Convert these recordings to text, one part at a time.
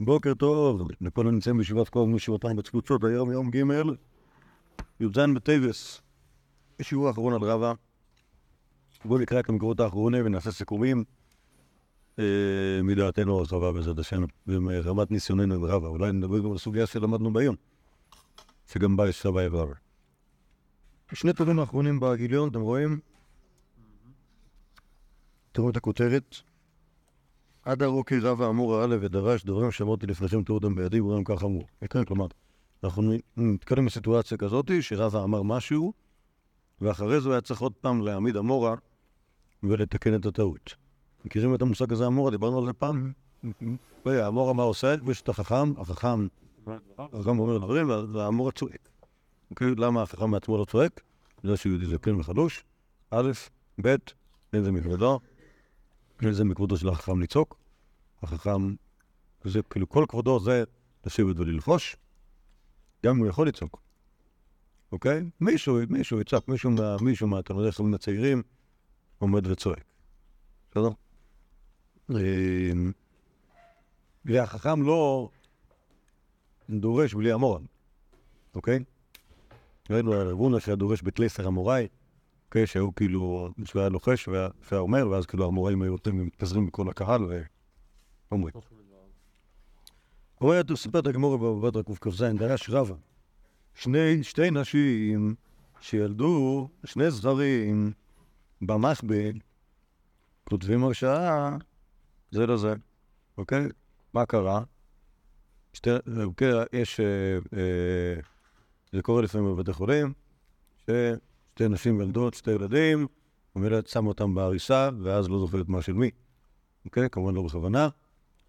בוקר טוב לכל הנמצאים בישיבת כל מישיבתם בתפוצות, היום יום ג' י"ז בטייבס. שיעור האחרון על רבא. בואו נקרא את המקורות האחרונים ונעשה סיכומים אה, מדעתנו הרחבה בעזרת השם, ומרמת ניסיוננו עם רבא. אולי נדבר גם על הסוגיה שלמדנו ביום, שגם בה יש סבא ורבא. שני טובים האחרונים בגיליון, אתם רואים? תראו את הכותרת. עד הרוקי רב האמור האלה ודרש דברים שאמרתי לפניכם תראו אותם בידי, ואומרים כך אמרו. כן, כלומר, אנחנו נתקדם לסיטואציה כזאת שרבא אמר משהו, ואחרי זה הוא היה צריך עוד פעם להעמיד אמורה ולתקן את הטעות. מכירים את המושג הזה אמורה? דיברנו על זה פעם? רגע, אמורה מה עושה? יש את החכם, החכם, החכם אומר דברים, והאמורה צועק. אוקיי? למה החכם מעצמו לא צועק? בגלל שהוא יהודי זקן וחלוש. א', ב', אין זה מכבודו, אין זה מכבודו של החכם לצעוק. החכם, זה כאילו כל כבודו זה לשבת וללחוש, גם אם הוא יכול לצעוק. אוקיי? מישהו, מישהו יצעק, מישהו, מה, מישהו מהתלמידי חכמים הצעירים עומד וצועק. בסדר? והחכם לא דורש בלי המורן, אוקיי? ראינו על ארגונה שהיה דורש בתלסר המוראי, אוקיי, שהיו כאילו, שהוא היה לוחש והיה אומר, ואז כאילו המוראים היו יוצאים ומתפזרים בכל הקהל ואומרים. אומרת, הוא סיפר את הגמורה בבבא קכ"ז, דרש רבא. שני, שתי נשים שילדו שני זכרים במחבל, כותבים הרשעה זה לזה, אוקיי? מה קרה? שתי, אוקיי, יש... אה, אה, זה קורה לפעמים בבתי חולים, ששתי נשים ילדות, שתי ילדים, המילד שם אותם בהריסה, ואז לא זוכרת מה של מי. אוקיי? כמובן לא בכוונה.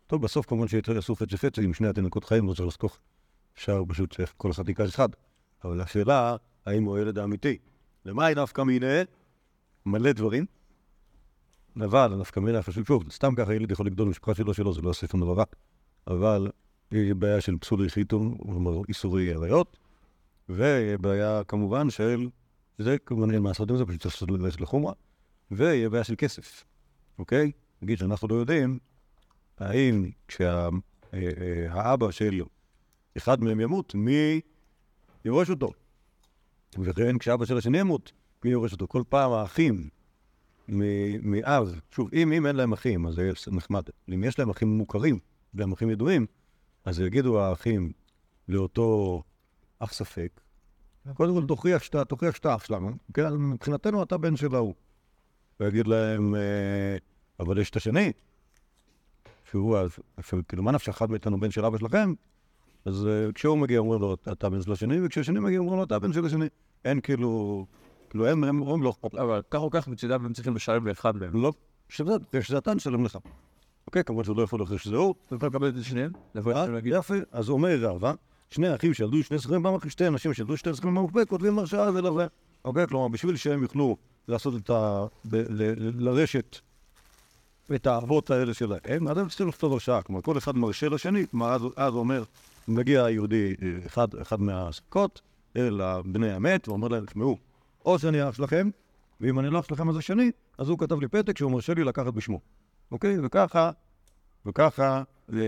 טוב, בסוף כמובן שיותר יעשו פצע פצע עם שני התינוקות חיים, לא צריך לסכוך. אפשר פשוט שכל אחד יקח אחד. אבל השאלה, האם הוא הילד האמיתי? למה היא נפקא מינה? מלא דברים. אבל הנפקא מינה חשוב, שוב, סתם ככה ילד יכול לגדול במשפחה שלו שלו, זה לא יעשה שום דבר רע. אבל היא בעיה של פסולי חיתון, כלומר איסורי עריות. ובעיה כמובן של, זה כמובן אין מה לעשות עם זה, פשוט צריך ללכת לחומרה, ויהיה בעיה של כסף, אוקיי? נגיד שאנחנו לא יודעים האם כשהאבא של אחד מהם ימות, מי יורש אותו? וכן כשאבא של השני ימות, מי יורש אותו? כל פעם האחים מאב, שוב, אם, אם אין להם אחים, אז זה נחמד. אם יש להם אחים מוכרים והם אחים ידועים, אז יגידו האחים לאותו אף ספק. קודם כל תוכיח שאתה, תוכיח שאתה אח שלנו, כן? מבחינתנו אתה בן של ההוא. ויגיד להם, אה, אבל יש את השני, שהוא, כאילו, מה נפש אחד מאיתנו בן של אבא שלכם? אז אה, כשהוא מגיע אומרים לו, אתה בן של השני, וכשהשני מגיע אומרים לו, אתה בן של השני. אין כאילו, כאילו, הם אומרים לו, אבל כך או כך מצדם הם צריכים לשלם לאחד מהם. לא, שזה אתה נשלם לך. אוקיי, כמובן שהוא לא יכול להוכיח שזה הוא. הוא יכול לקבל את שניהם? יפה, אז הוא אומר רבא, שני אחים שילדו שני זכרים במחבק, שתי אנשים שילדו שני זכרים במחבק, כותבים הרשעה ולזה. אוקיי? כלומר, בשביל שהם יוכלו לעשות את ה... לרשת את האבות האלה שלהם, אז הם צריכים לכתוב הרשעה. כלומר, כל אחד מרשה לשני, כלומר, אז, אז אומר, מגיע היהודי, אחד, אחד מהעסקות, אל בני המת, ואומר להם, תשמעו, או שאני אח שלכם, ואם אני לא אח שלכם אז השני, אז הוא כתב לי פתק שהוא מרשה לי לקחת בשמו. אוקיי? וככה וככה, לא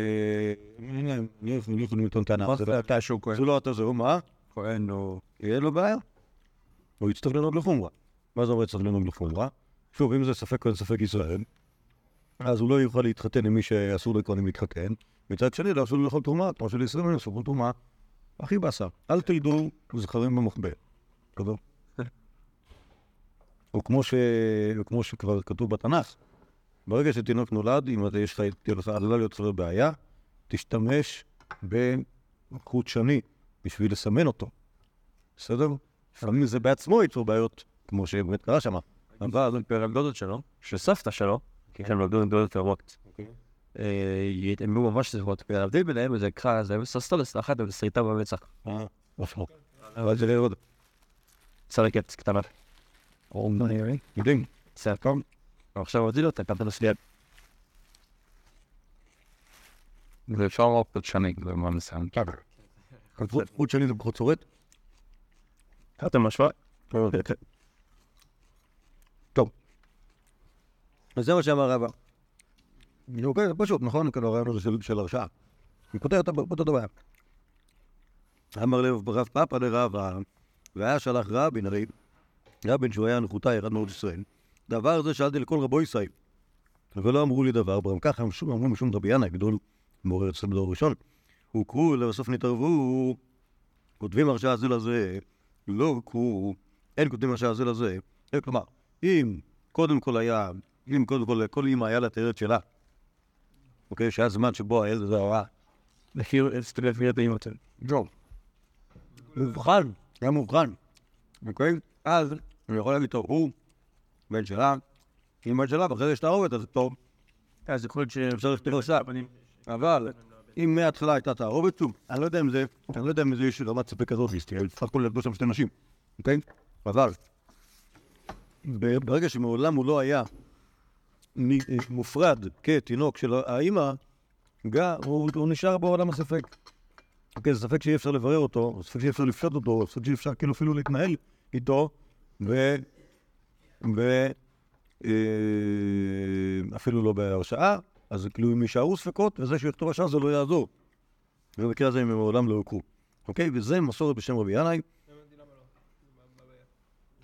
יכולים לטעון טענה. מה זה אתה שהוא כהן? זה לא אתה זהו, מה? כהן הוא... יהיה לו בעיה. הוא יצטרך לנהוג לחומרה. מה זה אומר יצטרך לנהוג לחומרה? שוב, אם זה ספק כהן ספק ישראל, אז הוא לא יוכל להתחתן עם מי שאסור לכהנים להתחתן. מצד שני, לא אסור לאכול תרומה, כמו שלישראלים אסור תרומה. הכי באסה. אל תדעו זכרים במחבל. בסדר? וכמו שכבר כתוב בתנ"ך, ברגע שתינוק נולד, אם יש לך, תהיה עלולה להיות לך בעיה, תשתמש בחוט שני בשביל לסמן אותו. בסדר? לפעמים זה בעצמו ייצור בעיות, כמו שבאמת קרה שם. אבל פרק דודות שלו, של סבתא שלו, כי יש לנו דודות תאומות. הם היו ממש זכות, וההבדיל ביניהם זה קרא, זה ססטולס, אחת בסריטה במצח. אה. אבל זה לראות. צלקת קטנה. יודעים. בסדר. עכשיו הוציא לו את הקנטנוס ליד. זה אפשר לראות קצת שני, זה מה מסיים. חוט שני זה פחות שורד? אתם משווה? טוב. אז זה מה שאמר רבא. אוקיי, זה פשוט, נכון? כאילו הרעיון הזה של הרשעה. הוא פותר את הבעיה. אמר לב רב פאפא לרבא, והיה שלח רבין, הרי רבין שהוא היה נחותה, ירד מארץ ישראל. דבר זה שאלתי לכל רבו ישראל, ולא אמרו לי דבר, ברם ככה אמרו משום רבי ינאי, גדול מעורר אצלם בדור ראשון. הוכרו, לבסוף נתערבו, כותבים הרשעה זה לזה, לא הוכרו, אין כותבים הרשעה זה לזה. כלומר, אם קודם כל היה, אם קודם כל כל אימא היה לה את הילד שלה, אוקיי, שהיה זמן שבו הילד הזה היה מכיר את האימות שלו. ג'ו. מבחן, היה מבחן, אוקיי? אז אני יכול להגיד, טוב, הוא בן שלה, אמא שלה, ואחרי זה יש תערובת, אז טוב, אז יכול להיות ש... אפשר לכתוב עכשיו. אבל אם מההתחלה הייתה תערובת, שוב, אני לא יודע אם זה, אני לא יודע אם זה יש רמת ספק כזאת, בסך הכל ילדו שם שתי נשים, אוקיי? אבל ברגע שמעולם הוא לא היה מופרד כתינוק של האימא, גם הוא, הוא נשאר בעולם הספק. אוקיי, זה ספק שאי אפשר לברר אותו, ספק שאי אפשר לפשוט אותו, ספק שאי אפשר כאילו אפילו להתנהל איתו, ו... ו... אה, אפילו לא בהרשעה, אז כאילו אם יישארו ספקות, וזה שהוא יכתוב הרשעה זה לא יעזור. ובמקרה הזה הם מעולם לא הוכרו. אוקיי? וזה מסורת בשם רבי ינאי.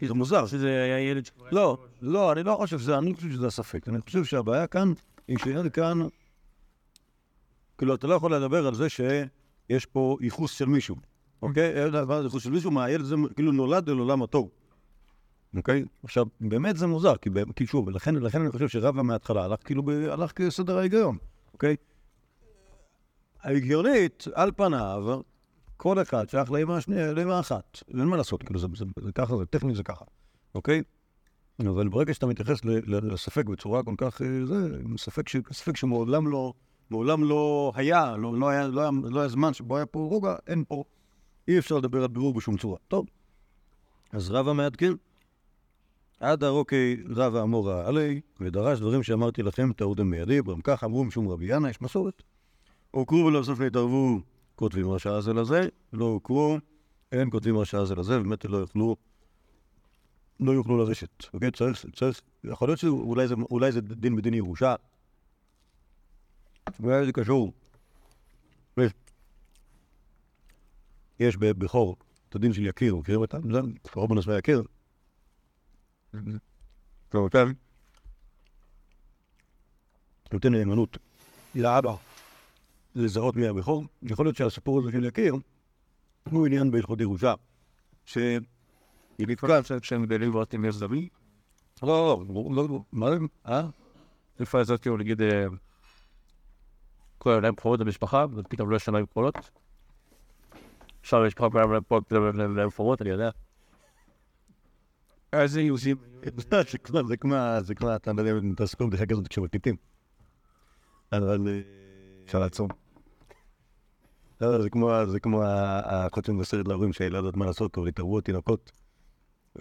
זה מוזר. שזה היה ילד שכבר... לא, לא, אני לא חושב שזה, אני חושב שזה הספק. אני חושב שהבעיה כאן, היא שאין כאן, כאילו, אתה לא יכול לדבר על זה שיש פה ייחוס של מישהו, אוקיי? דבר, ייחוס של מישהו מהילד הזה כאילו נולד אל עולם התוהו. אוקיי? עכשיו, באמת זה מוזר, כי, כי שוב, לכן, לכן אני חושב שרבא מההתחלה הלך כאילו, ב, הלך כסדר ההיגיון, אוקיי? ההגיונית, על פניו, כל אחד שייך לאמא השנייה, לאמא אחת. אין מה לעשות, כאילו, זה, זה, זה ככה, זה טכני זה ככה, אוקיי? אבל ברגע שאתה מתייחס לספק בצורה כל כך, אה, זה, ספק, ש, ספק שמעולם לא, מעולם לא היה, לא, לא, היה, לא, היה, לא היה זמן שבו היה פה רוגע, אין פה, אי אפשר לדבר על בירור בשום צורה. טוב, אז רבא מעדכן. עד הרוקי רבא אמורה עלי, ודרש דברים שאמרתי לכם, תעודם בידי, ברם כך אמרו משום רבי ינא, יש מסורת. הוכרו ולבסוף נתערבו, כותבים רשעה זה לזה, לא הוכרו, אין כותבים רשעה זה לזה, באמת לא יוכלו, לא יוכלו לרשת. אוקיי? צריך, צריך, יכול להיות שאולי זה, אולי זה דין בדין ירושה. אולי זה קשור. יש, יש ב- בחור את הדין של יקיר, מכירים אותם? זה בחור בנושא יקיר. נותן נאמנות לאבא לזהות מי הבכור. יכול להיות שהסיפור הזה של יקיר הוא עניין בהלכות ירושה. ש... היא נתקעה, שהם גדלים ועושים יש זמי? לא, לא, לא, לא, מה זה? אה? איפה הזאת כאילו נגיד... אה, כל היה להם בכורות במשפחה, ופתאום לא יש להם בכורות. עכשיו המשפחה כולם להם פה, פתאום להם בכורות, אני יודע. אז הם עושים... זה כמו, זה כמו, כמו, אתה לא אם אתה סיפור בדיחה כזאת כשמקליטים. אבל... אה, אפשר לעצום. לא, זה כמו, זה כמו האחות שמבשרת להורים שהיא לא יודעת מה לעשות, אבל התערבו תינוקות,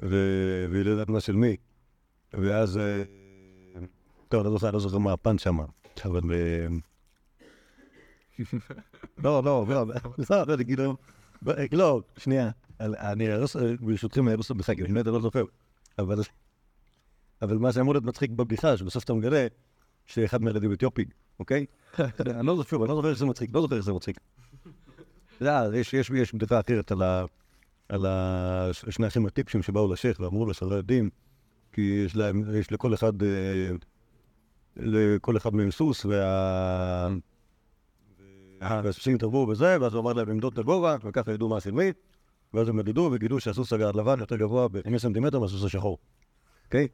ו- והיא לא יודעת מה של מי. ואז, אה, טוב, לא זוכר, לא זוכר מה הפאנץ' שם, אבל... אה, לא, לא, לא, לא, לא, כאילו, לא, שנייה, אני לא ברשותכם, אני לא סתם משחק, אני באמת לא זוכר, אבל... אבל מה שאמור להיות מצחיק בבדיחה, שבסוף אתה מגלה שאחד מהילדים אתיופי, אוקיי? אני לא זוכר, אני לא זוכר איך זה מצחיק, לא זוכר איך זה מצחיק. יודע, יש, יש, בדיחה אחרת על, ה, על ה, שני האחים הטיפשים שבאו לשייח ואמרו לו שלא יודעים, כי יש, להם, יש לכל אחד, אה, לכל אחד מהם סוס, וה... והסוסים התערבו בזה, ואז הוא אמר להם למדוד את הגובה, וככה ידעו מה של מי, ואז הם מדידו וגילו שהסוס הלבן יותר גבוה ב-5 סנטימטר מהסוס השחור, אוקיי?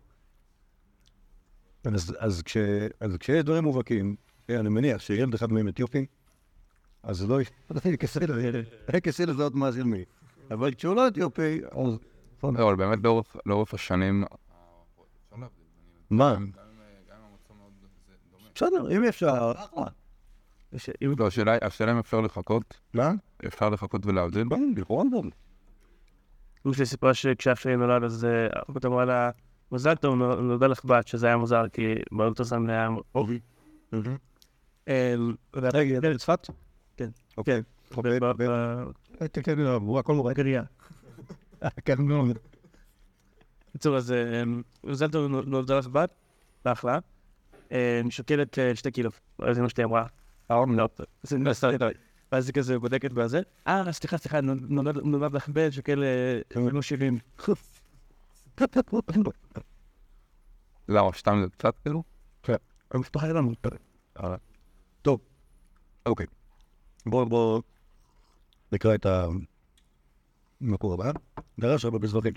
אז, אז, כש, אז כשיש דברים מובהקים, אני מניח שילד אחד מהם אתיופי, אז לא יהיה קשה לזהות מה של מי. אבל כשהוא לא אתיופי, אז... לא, אבל באמת לאורך- השנים... מה? בסדר, אם אפשר, אחלה. לא, השאלה השאלה אם אפשר לחכות, מה? אפשר לחכות ולהבדיל. לכאורה לא. הוא שסיפרה שכשאח שלי נולד אז אה, אחות אמרה לה, מזל טוב, נו- נולדה לך בת, שזה היה מוזר, כי באולטרסאונד היה... אה, רגע, ילד צפת? כן. אוקיי. כן, כן, לא, הכל מורה. בגריה. כן, לא. בקיצור, אז אה, מזל טוב, נו- נולדה לך בת, אחלה. אה, אני שוקלת אה, שתי קילו, אז אמא שלי אמרה. לא, זה נסע, ואז היא כזה בודקת בזה, אה, סליחה, סליחה, נולד לך בן שכאלה, לא 70. למה, סתם זה קצת כאילו? המשפחה היה לנו פרק. טוב, אוקיי. בואו בואו נקרא את המקור הבא. דרש רבי בזבחים.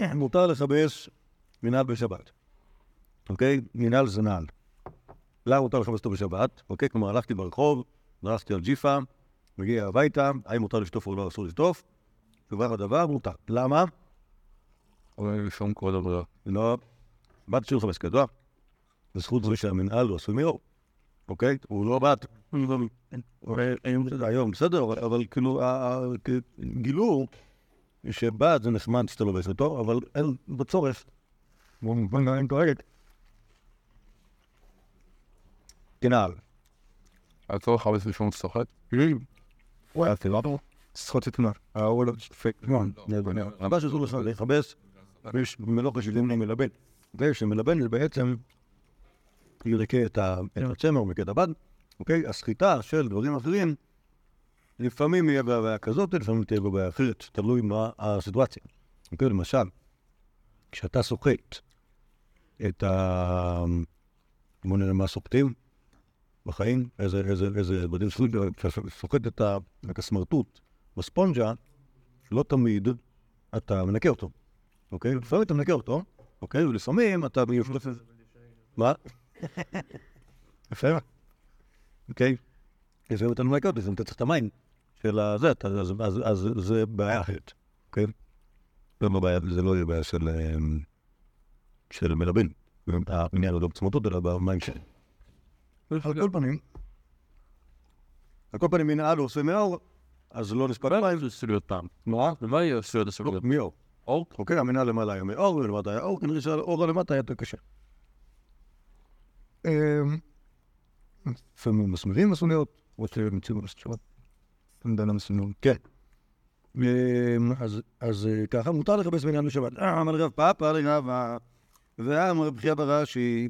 מותר לכבס מנהל בשבת. אוקיי? מנהל זה נעל. למה מותר לכבס אותו בשבת? אוקיי? כלומר, הלכתי ברחוב, דרכתי על ג'יפה, מגיע הביתה, האם מותר לשטוף או לא אסור לשטוף? תשובה לדבר, מותר. למה? אבל שום כבוד הבריאה. לא, בת של לכבס כדוע. בזכות זה שהמנהל הוא עשוי מאור. אוקיי? הוא לא בת. היום בסדר, אבל- כאילו, ה- ה- כ- גילו שבת זה נחמד שאתה לובש אותו, אבל אין בצורך. במובן אין כרגע. כנעל. הצורך הרבה בשום סוחט. וואי, אתה לא טוב? סחוט נעל. האור לא ספק. הבא שאסור לך לכבס, יש מלוך השבעים למלבן. ושמלבן זה בעצם ירקה את ה- את הצמר ומכה את הבד. אוקיי? הסחיטה של דברים אחרים, לפעמים יהיה בעיה כזאת, לפעמים תהיה בעיה אחרת, תלוי מה הסיטואציה. אוקיי? למשל, כשאתה סוחט את ה... בוא נראה מה סוחטים בחיים, איזה, איזה, איזה בדים סוחטים, סוחט את ה- את הסמרטוט בספונג'ה, לא תמיד אתה מנקה אותו, אוקיי? לפעמים אתה מנקה אותו, אוקיי? ולפעמים אתה... מה? יפה. אוקיי? אתה מנקה אותו, לפעמים אתה צריך את המים של הזה, אז- אז- אז זה בעיה אחרת, אוקיי? זה לא בעיה, זה לא יהיה בעיה של... אמ, של מלבן. העניין הוא לא בצמותות, אלא במים שלהם. על כל פנים, על כל פנים, מנהל עושה מאור, אז לא נספק מים. זה סוליות פעם. מה? ומה יהיה סוליות הסוליות? מאור. אור? אוקיי, המנהל למעלה היה מאור, ולמטה היה אור, כנראה שהאור למטה היה יותר קשה. אמ, לפעמים מסמירים מסוניות, או שמציעים מסוניות. דנה מסוניות. כן. אמ, אז- אה, ככה מותר לכבס בעניין בשבת. אה, אמר רב פאפא לרבה, ואמר רב חייא ברש"י,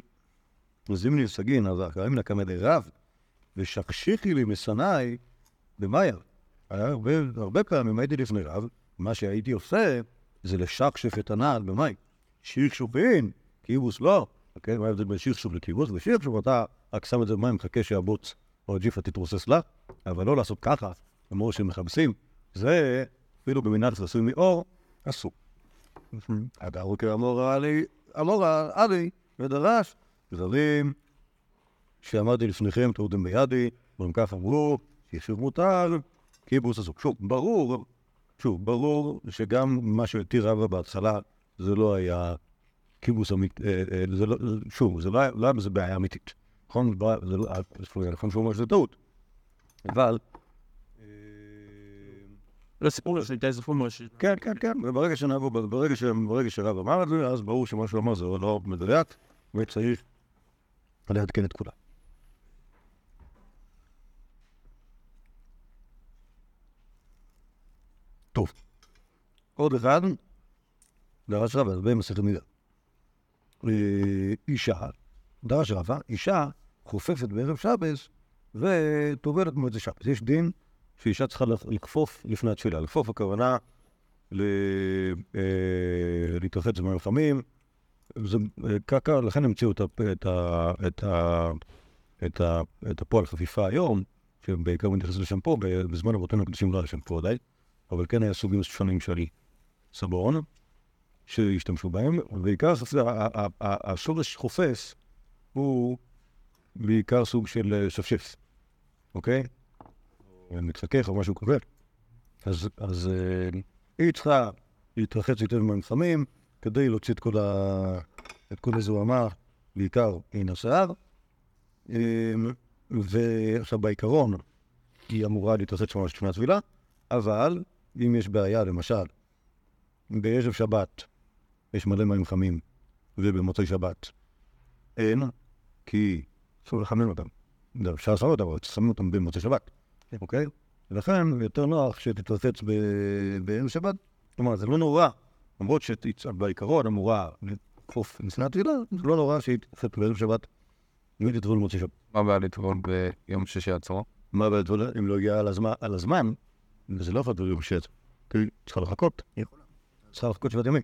זימני סגין, אז הקראים נקמא דרב, ושקשיחי לי מסנאי במאייר. היה הרבה, פעמים הייתי לפני רב, מה שהייתי עושה זה לשקשף את הנעל במים. שכשופין, קיבוס לא. אוקיי, מה ההבדל בין שכשוף לקיבוס? בשכשוף אתה רק שם את זה במים, מחכה שהבוץ או הג'יפה תתרוסס לה, אבל לא לעשות ככה, כמו שמכבסים. זה, אפילו במנהל שעשוי מאור, אסור. הדרו כאמור עלי, אמור עלי, ודרש, דברים שאמרתי לפניכם, תעודם בידי, והם כך אמרו, ששוב מותר, קיבוס אסור. שוב, ברור, שוב, ברור שגם מה שהתיר רבא בהתחלה, זה לא היה קיבוס אמיתי, אה, אה, זה לא, שוב, זה לא היה, בזה בעיה אמיתית. נכון? זה לא, אה, נכון שהוא אומר שזה טעות. אבל... אה, לא סיפור שהייתה איזה פורמה ש... כן, כן, כן, וברגע שנעבור, ברגע, שרב אמר את זה, אז ברור שמה שהוא אמר זה לא מדויק, וצריך לעדכן את כולם. טוב, עוד אחד, דרש רבא, זה במסכת נידה. אה, אישה, דרש רבא, אישה חופפת בערב שבס וטובלת מועצת שבס. יש דין שאישה צריכה לכפוף לפני התפילה. לכפוף הכוונה. אה, להתרחץ במים חמים. זה אה, ככה, לכן המציאו את, הפועל חפיפה היום, שבעיקר מתייחס לשמפו, ב- בזמן אבותינו הקדושים לא היה שמפו עדיין, אבל כן היה סוגים שונים של סבון שהשתמשו בהם, ובעיקר השורש חופש הוא בעיקר סוג של אה, שפשף, אוקיי? מתחכך או משהו כזה. אז, אה, היא צריכה להתרחץ במים חמים כדי להוציא את כל, ה... את כל הזוהמה, בעיקר מן השיער. אה, ועכשיו בעיקרון היא אמורה להתרחץ ממש לפני הטבילה, אבל אם יש בעיה, למשל, בערב שבת יש מלא מים חמים, ובמוצאי שבת אין, כי אסור לחמם אותם. זה אפשר לעשות אותם, אבל שמים אותם במוצאי שבת, אוקיי? ולכן יותר נוח שתתרחץ ב- בערב שבת. כלומר, זה לא נורא, למרות שבעיקרון אמורה לכפוף לפני הטבילה, זה לא נורא שהיא תתרחץ בערב שבת מי לטבול במוצאי שבת? מה הבעיה לטבול ביום שישי עצמו? מה הבעיה לטבול? אם לא הגיע על הזמן, על הזמן, זה לא יכול לטבול ביום שישי. כי צריכה לחכות. צריכה לחכות שבעת ימים.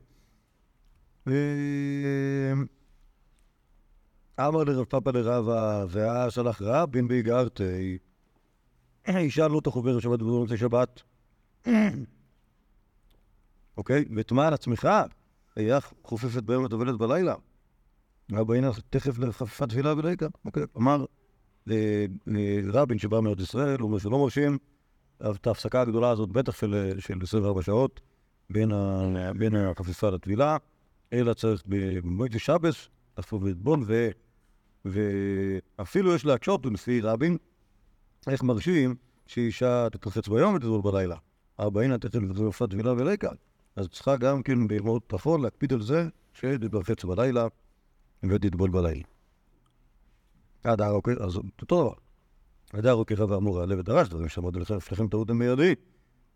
אה, אמר לרב פאפא לרבא, ואה שלח רבין באיגרתי. אישה לא תחובר שבת במוצאי שבת. אוקיי? וטמע על עצמך, היה חופפת ביום וטובלת בלילה. אבא הנה תכף לחפיפת תפילה וליקה. אוקיי, אמר אה, אה, רבין שבא מארץ ישראל, הוא אומר שלא מרשים את ההפסקה הגדולה הזאת, בטח של, של 24 שעות, בין החפיפה לטבילה, אלא צריך במועד שבס, לחפוף ולטבול, ו, ואפילו יש להקשות, לפי רבין, איך מרשים שאישה תתרחץ ביום ותטבול בלילה. אבא הנה תכף לחפיפת טבילה וליקה. אז צריכה גם כן בימות פחון להקפיד על זה שתתרחץ בלילה ותטבול בלילה. עד הר אוקיי, אז אותו דבר. עד הר אוקיי רב אמור העלה ודרש, דברים שאמרתי לכם, לפניכם טעות הם בידי.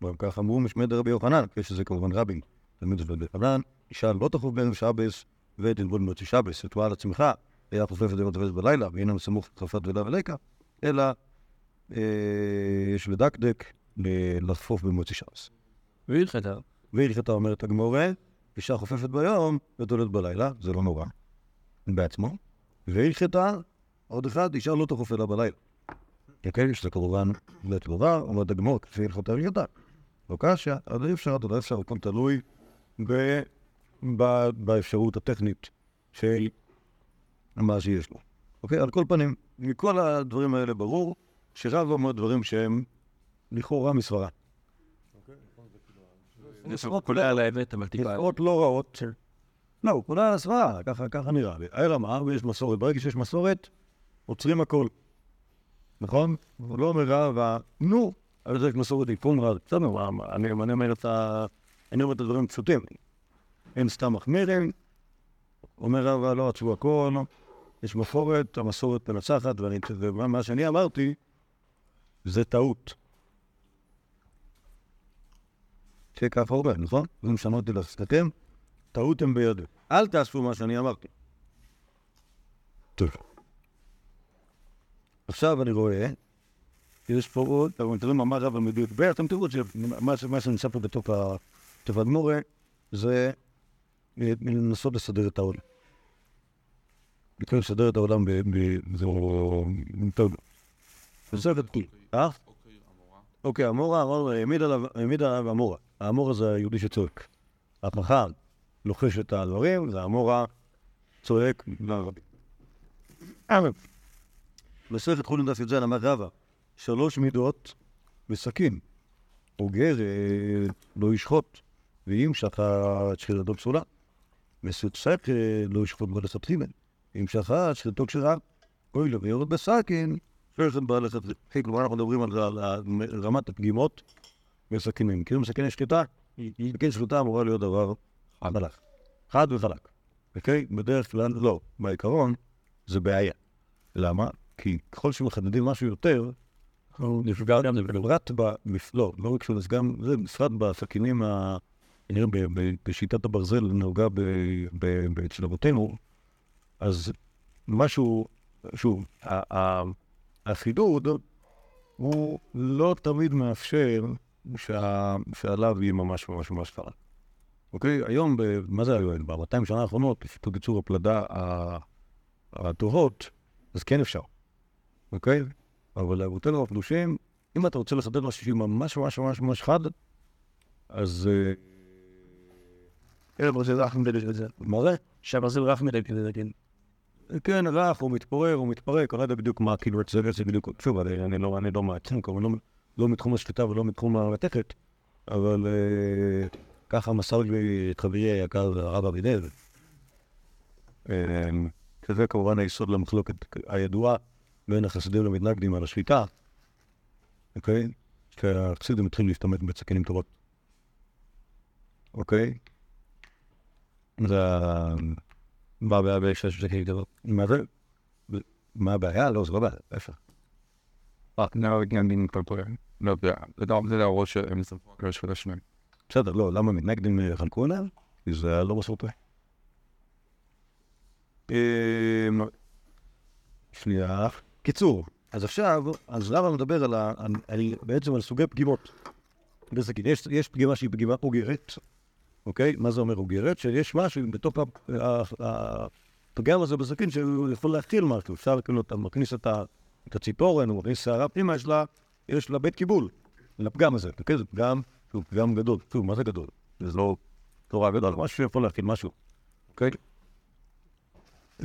והם כך אמרו משמי דרבי יוחנן, יש לזה כמובן רבין, תלמיד בית יוחנן, אישה לא תחוף בערב שבס ותטבול במוצאי שבס, ותואר לעצמך, היה חופפת יום וטבלת בלילה, והנה מסמוך חפת תבילה ולקה, אלא אה, יש לדקדק ל- לחפוף במוצאי שבס. והלכתה. והלכתה אומרת הגמורה, אישה חופפת ביום ותולדת בלילה, זה לא נורא, בעצמו. והלכתה, עוד אחד, אישה לא תחוף אלא בלילה. כן, שזה כמובן לתגובה, אומרת הגמור, כפי הלכתה הלכתה. לא קשיא, אז אי אפשר, אתה לא אפשר, הכל תלוי ב- ב- באפשרות הטכנית של מה שיש לו. אוקיי? על כל פנים, מכל הדברים האלה ברור שרב אומר דברים שהם לכאורה מסברה. האמת, אבל טיפה. נראות לא רעות. לא, הוא כולה על הסברה, ככה נראה. אלא מה, ויש מסורת. ברגע שיש מסורת, עוצרים הכל. נכון? הוא לא אומר רב, נו, אבל זה מסורת עיפון רב. בסדר, אני אומר את ה... אני אומר את הדברים פשוטים. אין סתם מחמירים. אומר רב, לא עצרו הכל. יש מסורת, המסורת מנצחת, ומה מה שאני אמרתי, זה טעות. הוא אומר, נכון? אם שמעתי להסתכם, טעותם בידי. אל תעשו מה שאני אמרתי. טוב. עכשיו אני רואה, יש פה עוד, אתם תראו מה רב המדויק ב, אתם תראו מה שנמצא פה בתוך ה- בתוך הגמורה, זה אה, לנסות לסדר את העולם. לקרוא לסדר את העולם זה. בסדר, אה? אוקיי, אמורה, אמורה, העמיד עליו, אמורה. האמורה זה היהודי שצועק. החכם לוחש את הדברים, והאמורה צועק לערבי. מסכת חולין דף י"ז אמר רבא, שלוש מידות בסכין. אוגר אה, לא ישחוט, ואם שחט שחיטתו פסולה. אה, לא ישחוט מלכתחילה. אם שחט שחיטתו כשרה. אוי לו ויורד בסכין, שכן בא לכתחילה. כלומר, אנחנו מדברים על רמת הפגימות בסכינים. כאילו מסכיני שחיטה, סכין שחיטה אמורה להיות דבר חלק. חד וחלק. אוקיי? בדרך כלל לא. בעיקרון, זה בעיה. למה? כי ככל שמחדדים משהו יותר, נפגע גם בפרט. לא, לא רק שזה, גם זה, בפרט בסכינים ה... בשיטת הברזל נהוגה אצל אבותינו, אז משהו, שוב, החידוד הוא לא תמיד מאפשר שה- שעליו יהיה ממש ממש ממש קרה. אוקיי? היום, מה זה היום? ב-200 שנה האחרונות, לפי קיצור הפלדה הטובות, אז כן אפשר, אוקיי? אבל לאבותינו הקדושים, אם אתה רוצה לחדד משהו שהוא ממש ממש ממש חד, אז... אה, כן, אבל זה רך מדי בשביל זה. מה זה? שהברזל רך מדי כדי להגיד. כן, רך, הוא מתפורר, הוא מתפרק, אני לא יודע בדיוק מה, כאילו, זה זה בדיוק, שוב, אני לא אני לא מעצים, כמובן, לא- לא מתחום השליטה ולא מתחום המתכת, אבל אה, ככה מסר לי את חברי היקר הרב אבידל. אה, שזה כמובן היסוד למחלוקת הידועה בין החסידים למתנגדים על השליטה, אוקיי? שהחסידים התחילו להשתמש בסכינים טובות. אוקיי? זה. מה הבעיה באישה שזה כאילו דבר? מה זה? מה הבעיה? לא, זה לא בעיה, להפך. לא, גם דין כל פעם. לא יודע. זה לא- זה להראות שהם זרקו של השניים. בסדר, לא, למה מתנגדים אה, חנקו עליהם? כי זה לא מסורתי. אמ, שנייה. קיצור, אז עכשיו, אז רבא מדבר על, על, על, בעצם על סוגי פגימות. יש, יש פגימה שהיא פגימה אוגרת, אוקיי? מה זה אומר אוגרת? שיש משהו בתוך הפגם הזה בסכין שהוא יכול להכיל משהו. אפשר, כאילו, אתה מכניס את, הציפורן, הוא מכניס שערה פנימה, יש לה, יש לה בית קיבול לפגם הזה. אוקיי? זה פגם שהוא פגם גדול. שוב, מה זה גדול? זה לא תורה גדול, משהו שיכול להכיל משהו. אוקיי?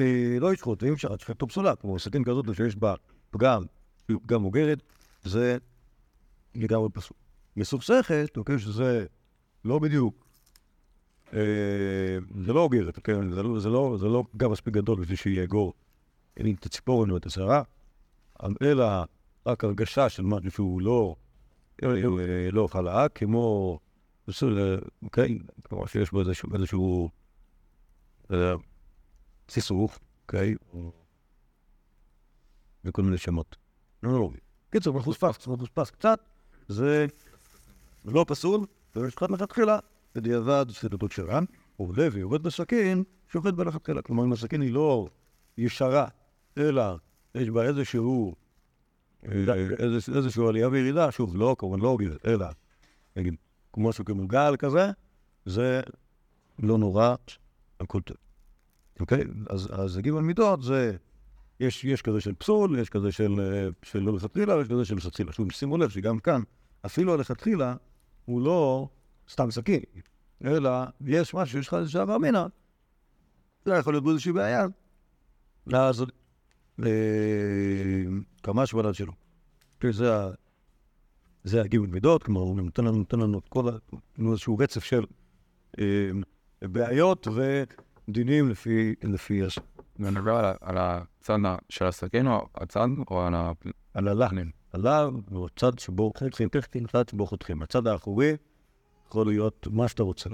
אה, לא ישחוט, ואם אפשר, שחיתו פסולה, כמו סכין כזאת שיש בה פגם, פגם מוגרת, זה לגמרי פסול. מסוכסכת, אוקיי, שזה לא בדיוק, זה לא אוגרת, אוקיי, זה לא, זה לא, זה לא פגם מספיק גדול בשביל שיאגור את הציפורן או את השערה, אלא רק הרגשה של משהו שהוא לא, אה, לא חלק, כמו, בסדר, אוקיי, כמו שיש בו איזשהו, איזשהו אה, סיסוף, אוקיי, או- וכל מיני שמות. לא, לא, קיצור, מחוספס, מחוספס קצת, זה לא פסול, ויש בדיעבד ספירתו כשרה, עובדה ויורד בסכין, שופט מלכתחילה. כלומר, אם הסכין היא לא ישרה, אלא יש בה איזשהו, אה, איזה- איזשהו עלייה וירידה, שוב, לא, כמובן לא הוגנת, אלא, נגיד, כמו משהו כמוגל כזה, זה לא נורא, הכל טוב. אוקיי? אז, אז גימל מידות זה, יש, יש כזה של פסול, יש כזה של, אה, של לא לכתחילה, ויש כזה של לכתחילה. שוב, שימו לב שגם כאן, אפילו הלכתחילה הוא לא סתם סכין, אלא יש משהו, יש לך איזושהי הווה אמינא, זה יכול להיות בו איזושהי בעיה, אז אה, כמה שבלד שלו. זה, ה- זה הגימל מידות, כלומר, הוא נותן לנו, נותן לנו את כל איזשהו רצף של אה, בעיות ודינים לפי, לפי הש... מדבר על על הצד של הסכין או הצד או על ה... על הלחנים. עליו הוא הצד שבו חותכים, הצד שבו חותכים. הצד האחורי יכול להיות מה שאתה רוצה.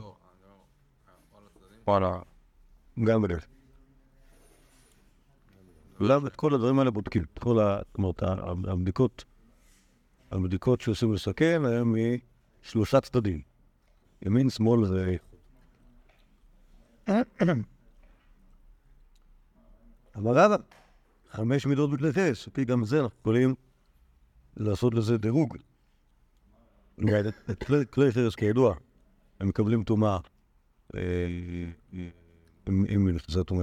או על ה... גם בלב. למה את כל הדברים האלה בודקים? את כל ה... זאת אומרת, ה- הבדיקות, הבדיקות שעושים לסכם הן משלושה צדדים. ימין, שמאל ו... אבל רבא, חמש מידות בכלי חס, לפי גם זה אנחנו יכולים לעשות לזה דירוג. כלי- חרס, כידוע, הם מקבלים טומאה אה, אם אם נכנסה טומאה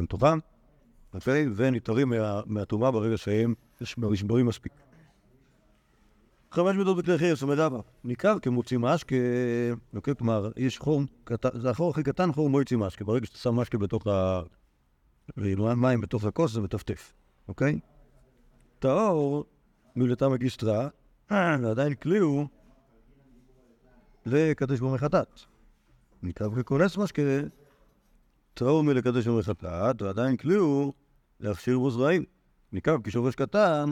אוקיי? ונתערים מה- מהטומאה ברגע שהם נשברים מספיק. חמש מידות בכלי חרס, אומר רבא, ניכר כמוציא משקה? כלומר, יש חור, זה החור הכי קטן, חור מוציא משקה. ברגע שאתה שם משקה בתוך ה... מים בתוך הכוס זה מטפטף, אוקיי? טהור, מילתה מגיסטרה, ועדיין כלי הוא לקדש בו מחטאת. ניכר ככונס משקה, טהור מלקדש בו מחטאת, ועדיין כלי הוא להכשיר בו זרעים. ניכר כשורש קטן,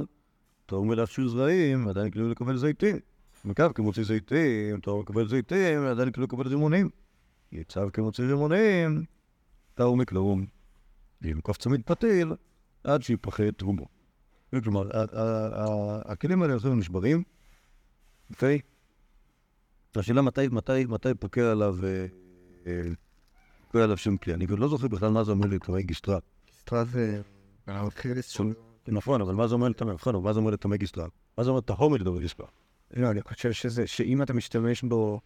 טהור מלהכשיר זרעים, ועדיין כלי הוא לקבל זיתים. ניכר כמוציא זיתים, טהור לקבל זיתים, ועדיין כלי הוא לקבל רימונים. יצב כמוציא רימונים, טהור מכלום. לנקוף צמיד פתיל עד שיפחת רובו. כלומר, הכלים האלה הולכים ונשברים, אוקיי? השאלה מתי, מתי, מתי פוקע עליו, אה, אה, פוקע עליו שם כלי. אני לא זוכר בכלל מה זה אומר לטמא גיסטרה. גיסטרה זה. נכון, אבל מה זה אומר לטמא, נכון, מה זה אומר לטמא גיסטרה? מה זה אומר טהור מלטמא גיסטרה? לא, אני חושב שזה, שאם אתה משתמש בו...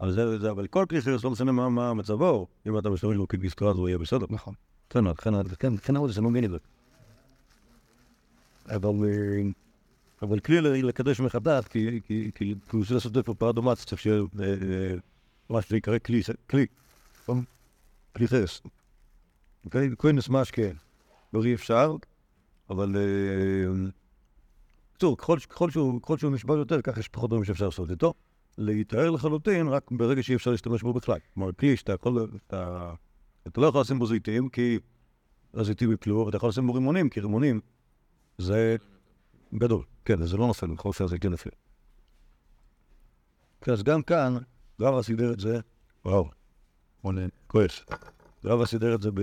אבל זה, זה, אבל כל כלי חרס לא משנה מה, מה מצבו, אם אתה משתמש בו כגיסטרה אז הוא יהיה בסדר. נכון. כן, לכן, לכן, לכן אבל זה לא מבין את זה. אבל, כלי לקדש מחטאת, כי, הוא רוצה לעשות פה פרדומט, צריך שיהיה אה, אה, מה שזה יקרא כלי, כלי, נכון? כלי חרס. אוקיי? כהנס משקה, לא אי אפשר, אבל... אה, בקיצור, ככל, שהוא, נשבר יותר, ככה יש פחות דברים שאפשר לעשות איתו. להיטהר לחלוטין רק ברגע שאי אפשר להשתמש בו בכלל. כלומר, כלי שאתה יכול... אתה, לא יכול לשים בו זיתים, כי הזיתים יפלו, אבל אתה יכול לשים בו רימונים, כי רימונים זה גדול. כן, זה לא נופל, בכל אופן הזיתים נופלים. כן, אז גם כאן, רבא סידר את זה, וואו, עונה, כועס. רבא סידר את זה ב...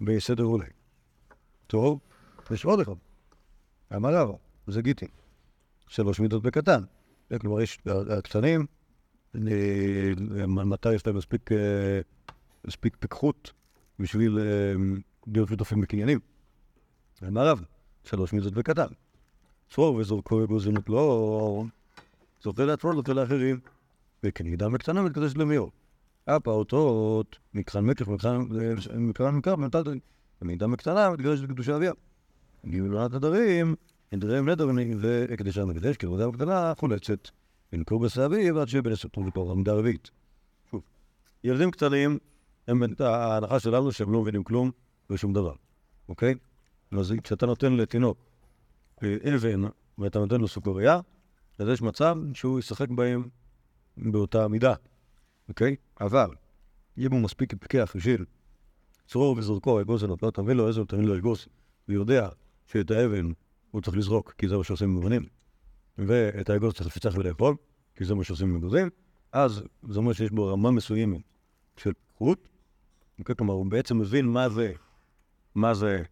בסדר עולה. טוב, יש עוד אחד. אמר רבא, זה גיטי. שלוש מידות בקטן. כן, כלומר, יש הקטנים, אה, מתי יש להם מספיק, אה, מספיק פיקחות בשביל אה, להיות שותפים בקניינים. במערב, שלוש מידות וקטן. צרור וזורקו אגוזים לא זוכה לעצמו, זוכה לאחרים. וכנגדם בקטנה מתקדש למיעוט. הפעוטות, מקרן מקף, מקרן מקרב, מטלטל. כנגדם בקטנה מתקדש לקדושי אביה. גילולת הדרים, נדריהם נדר והקדשה המקדש, כי עבודה בקטנה חולצת. ונקור שיהיה בן עשרים וקור עמדה רביעית. שוב, ילדים קטנים, ההנחה שלנו שהם לא מבינים כלום ושום דבר, אוקיי? אז כשאתה נותן לתינוק אה, אבן ואתה נותן לו סוכריה, אז יש מצב שהוא ישחק בהם באותה מידה, אוקיי? אבל אם הוא מספיק פיקח בשביל צרור וזרקו, אגוז לא תביא לו עזר, תביא לו אגוז, ויודע שאת האבן הוא צריך לזרוק, כי זה מה שעושים במבנים, ואת האגוז צריך לפצח ולאכול, כי זה מה שעושים במגוזים, אז זה אומר שיש בו רמה מסוימת של פיקחות, אוקיי? כלומר, הוא בעצם מבין מה זה, מה זה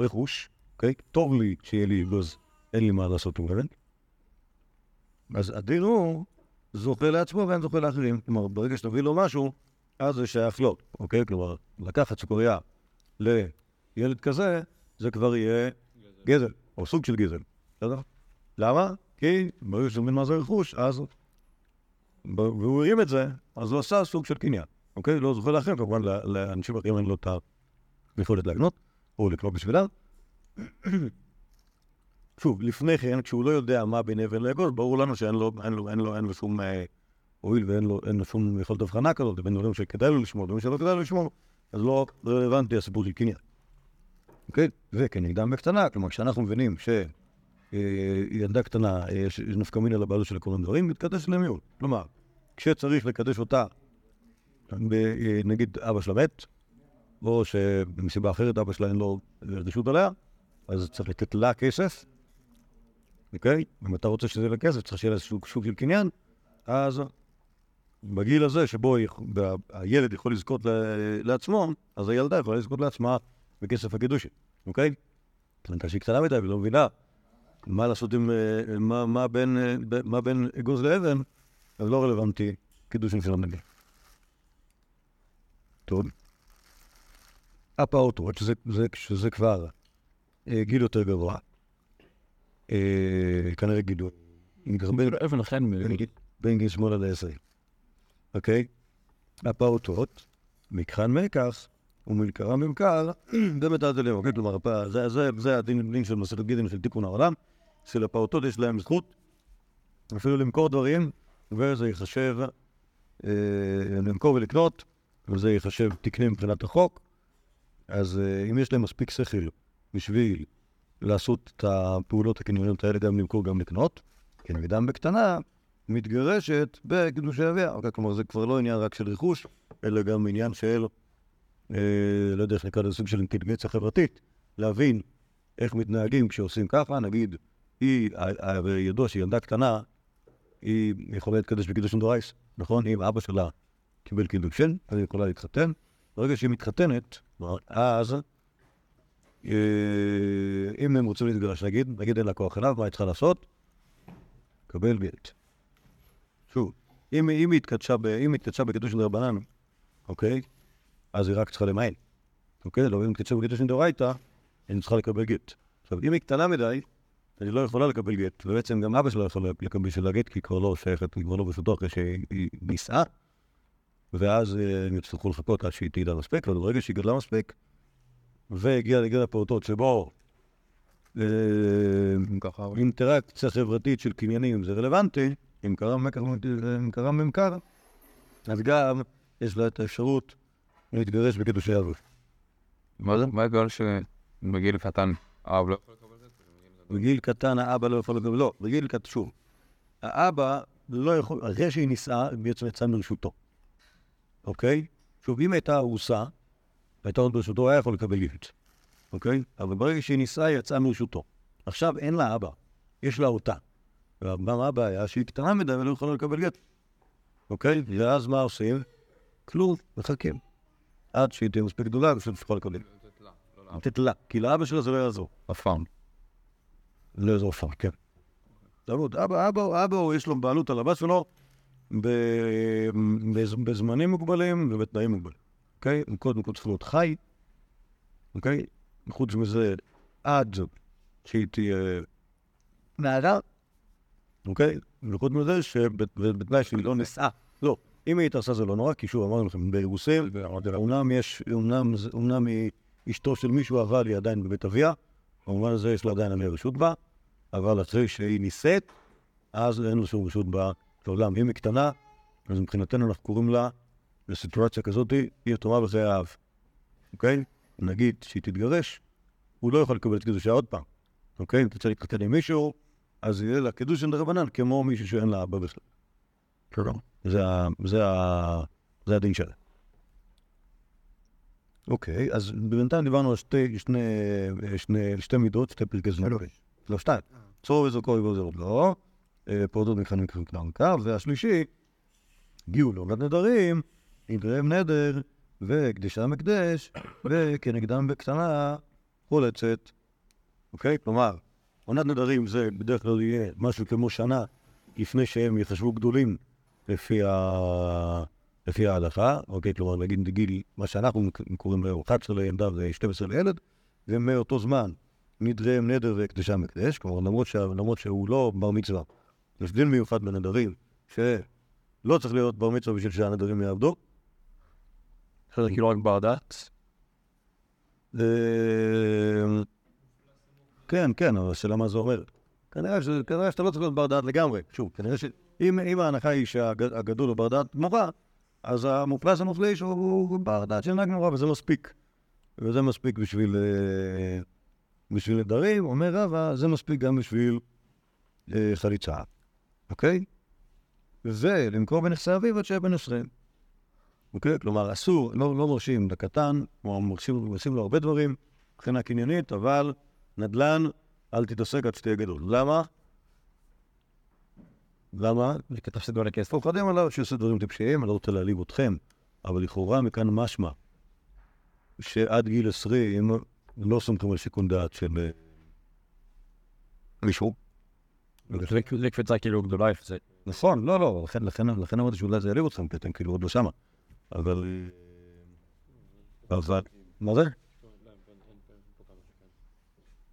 רכוש, אוקיי? טוב לי שיהיה לי אגוז, אין לי מה לעשות עם אבן. אז הדין הוא זוכה לעצמו ואין זוכה לאחרים. כלומר, ברגע שתביא לו משהו, אז זה שייך לו, אוקיי? כלומר, לקחת סוכריה לילד כזה, זה כבר יהיה גזל, או סוג של גזל, בסדר? למה? כי ברגע שהוא מבין מה זה רכוש, אז... והוא הרים את זה, אז הוא עשה סוג של קניין, אוקיי? לא זוכה לאחרים, כמובן לאנשים אחרים אין לו את היכולת להגנות, או לקנות בשבילם. שוב, לפני כן, כשהוא לא יודע מה בין אבן לאגוז, ברור לנו שאין לו, אין לו, אין לו, אין לו שום אה, הואיל ואין לו, אין לו שום יכולת הבחנה כזאת, בין דברים שכדאי לו לשמור, דברים שלא כדאי לו לשמור, אז לא לא רלוונטי הסיפור של קניין. אוקיי? וכנגדם בקטנה, כלומר, כשאנחנו מבינים שילדה קטנה, אה, יש נפקא מינה לבעלות של כל הדברים, מתקדש למיעוט. כלומר, כשצריך לקדש אותה, אה, נגיד אבא שלה מת, או שמסיבה אחרת אבא שלה אין לו רשות עליה, אז צריך לתת לה כסף, אוקיי? אם אתה רוצה שזה יהיה כסף, צריך שיהיה לה סוג, סוג של קניין, אז בגיל הזה שבו הילד יכול לזכות לעצמו, אז הילדה יכולה לזכות לעצמה בכסף הקידושין, אוקיי? הייתה שהיא קטנה מדי ולא מבינה מה לעשות עם... אה, מה, מה, בין, אה, מה בין אגוז לאבן, אז לא רלוונטי קידושין של הנגיד. טוב. הפעוטות, שזה, שזה, שזה כבר אה, גיל יותר גבוה. אה, כנראה גידול. אכן, בין, גיל- שמונה לעשרה. אוקיי? הפעוטות, מקחן מקח ומלקרה ממכר, ומטלטלים. אוקיי? כלומר, זה, זה, זה הדין דין של מסכת גידין של תיקון העולם, שלפעוטות יש להם זכות אפילו למכור דברים, וזה ייחשב, אה, למכור ולקנות, וזה ייחשב תקני מבחינת החוק. אז אה, אם יש להם מספיק שכל בשביל לעשות את הפעולות הקנייניות האלה, גם למכור, גם לקנות, כנגדם בקטנה, מתגרשת בקידושי אביה. אוקיי, כלומר, זה כבר לא עניין רק של רכוש, אלא גם עניין של, אה, לא יודע איך נקרא לזה, סוג של אינטליגנציה חברתית, להבין איך מתנהגים כשעושים ככה, נגיד, היא, ידוע שילדה קטנה, היא יכולה להתקדש בקידושין דורייס, נכון? אם אבא שלה קיבל קידושין, אז היא יכולה להתחתן. ברגע שהיא מתחתנת, אז אה, אם הם רוצים להתגרש, נגיד, נגיד אין לה כוח אליו, מה היא צריכה לעשות? קבל גט. שוב, אם, אם היא התקדשה, בקידוש של רבנן, אוקיי? אז היא רק צריכה למען. אוקיי? לא, אם היא התקדשה בקידוש של דאורייתא, היא צריכה לקבל גט. עכשיו, אם היא קטנה מדי, היא לא יכולה לקבל גט, ובעצם גם אבא שלה יכול לקבל בשביל הגט, כי היא כבר לא שייכת, היא כבר לא ברשותו אחרי שהיא נישאה, ואז אה, הם יצטרכו לחכות עד שהיא תגדל מספיק, אבל ברגע שהיא גדלה מספיק, והגיעה לגיל הפעוטות שבו אה, אינטראקציה חברתית של קניינים זה רלוונטי, אם קרה ממכר, אז גם יש לה את האפשרות להתגרש בקידושי אבות. מה זה? מה ההיגיון שבגיל קטן האב לא יכול לקבל את זה? בגיל קטן האבא לא יכול לקבל, לא, בגיל קטן, שוב, האבא לא יכול, אחרי שהיא נישאה, היא בעצם יצאה מרשותו, אוקיי? שוב, אם הייתה ארוסה, והייתה עוד ברשותו, היה יכול לקבל גט, אוקיי? אבל ברגע שהיא נישאה, היא יצאה מרשותו. עכשיו אין לה אבא, יש לה אותה. ומה הבעיה? שהיא קטנה מדי ולא יכולה לקבל גט, אוקיי? ואז מה עושים? כלום, מחכים. עד שהיא תהיה מספיק גדולה, בשביל שתוכל לקבל. לתת לה, כי לאבא שלה זה לא יעזור. אף פעם. לא יעזור שם, כן. תלמוד, אבא, אבא, אבא, יש לו בעלות על הבת שלו בזמנים מוגבלים ובתנאים מוגבלים, אוקיי? קודם כל צריך להיות חי, אוקיי? חוץ מזה, עד שהיא תהיה נערה, אוקיי? וחוץ מזה, שבתנאי שהיא לא נישאה. לא, אם היא התארסה זה לא נורא, כי שוב, אמרנו לכם, באירוסים, אומנם יש, אומנם היא אשתו של מישהו, אבל היא עדיין בבית אביה, במובן הזה יש לה עדיין עליה רשות בה, אבל אחרי שהיא נישאת, אז אין לה שום רשות בה לעולם. אם היא קטנה, אז מבחינתנו אנחנו קוראים לה, בסיטואציה כזאת, היא יתומה בחיי האב. אוקיי? נגיד שהיא תתגרש, הוא לא יכול לקבל את קידושה עוד פעם. אוקיי? אם תרצה להתחתן עם מישהו, אז יהיה לה קידושין דרבנן, כמו מישהו שאין לה אבא בכלל. זה, ה- זה, ה- זה הדין שלה. אוקיי, אז בינתיים דיברנו על שתי, שני, שני, שתי מידות, שתי פרקי זמן. לא, שתיים. צור וזרקו ובוזר לא, כחלקם קו, והשלישי, הגיעו לעונת נדרים, נדריהם נדר, והקדישה מקדש, וכנגדם בקטנה חולצת. אוקיי? כלומר, עונת נדרים זה בדרך כלל יהיה משהו כמו שנה לפני שהם יחשבו גדולים לפי, ה... לפי ההלכה, אוקיי? כלומר, נגיד גיל, מה שאנחנו קוראים לו 11 לילדה ו-12 לילד, ומאותו זמן נדריהם נדר והקדשה מקדש, כלומר, למרות, שה... למרות שהוא לא בר מצווה, יש דין מיוחד בנדרים, שלא צריך להיות בר מצווה בשביל שהנדרים יעבדו. זה כאילו רק בר דעת. אה, כן, כן, אבל השאלה מה זה אומר. כנראה, שאתה לא צריך להיות בר דעת לגמרי. שוב, כנראה שאם אם ההנחה היא שהגדול הוא בר דעת גמרא, אז המופלס המופליש הוא, הוא בר דעת שאינה גמרא, וזה מספיק. וזה מספיק בשביל, אה, בשביל נדרים, אומר רבא, זה מספיק גם בשביל אה, חליצה. אוקיי? ולמכור בנכסי אביו עד שיהיה בן עשרים. אוקיי? כלומר, אסור, לא, לא מרשים לקטן, כלומר, מרשים, מרשים לו הרבה דברים מבחינה קניינית, אבל נדל"ן, אל תתעסק עד שתהיה גדול. למה? למה? כתב שזה עולה כסף. פוחדים עליו שעושה דברים טיפשיים, אני לא רוצה להעליב אתכם, אבל לכאורה מכאן משמע שעד גיל 20 לא סומכים על שיקול דעת של אה, מישהו. זה זה קפיצה כאילו גדולה יחסית. נכון, לא, לא, לכן, אמרתי שאולי זה יעליב אתכם, כי אתם כאילו עוד לא שמה. אבל... אבל... מה זה?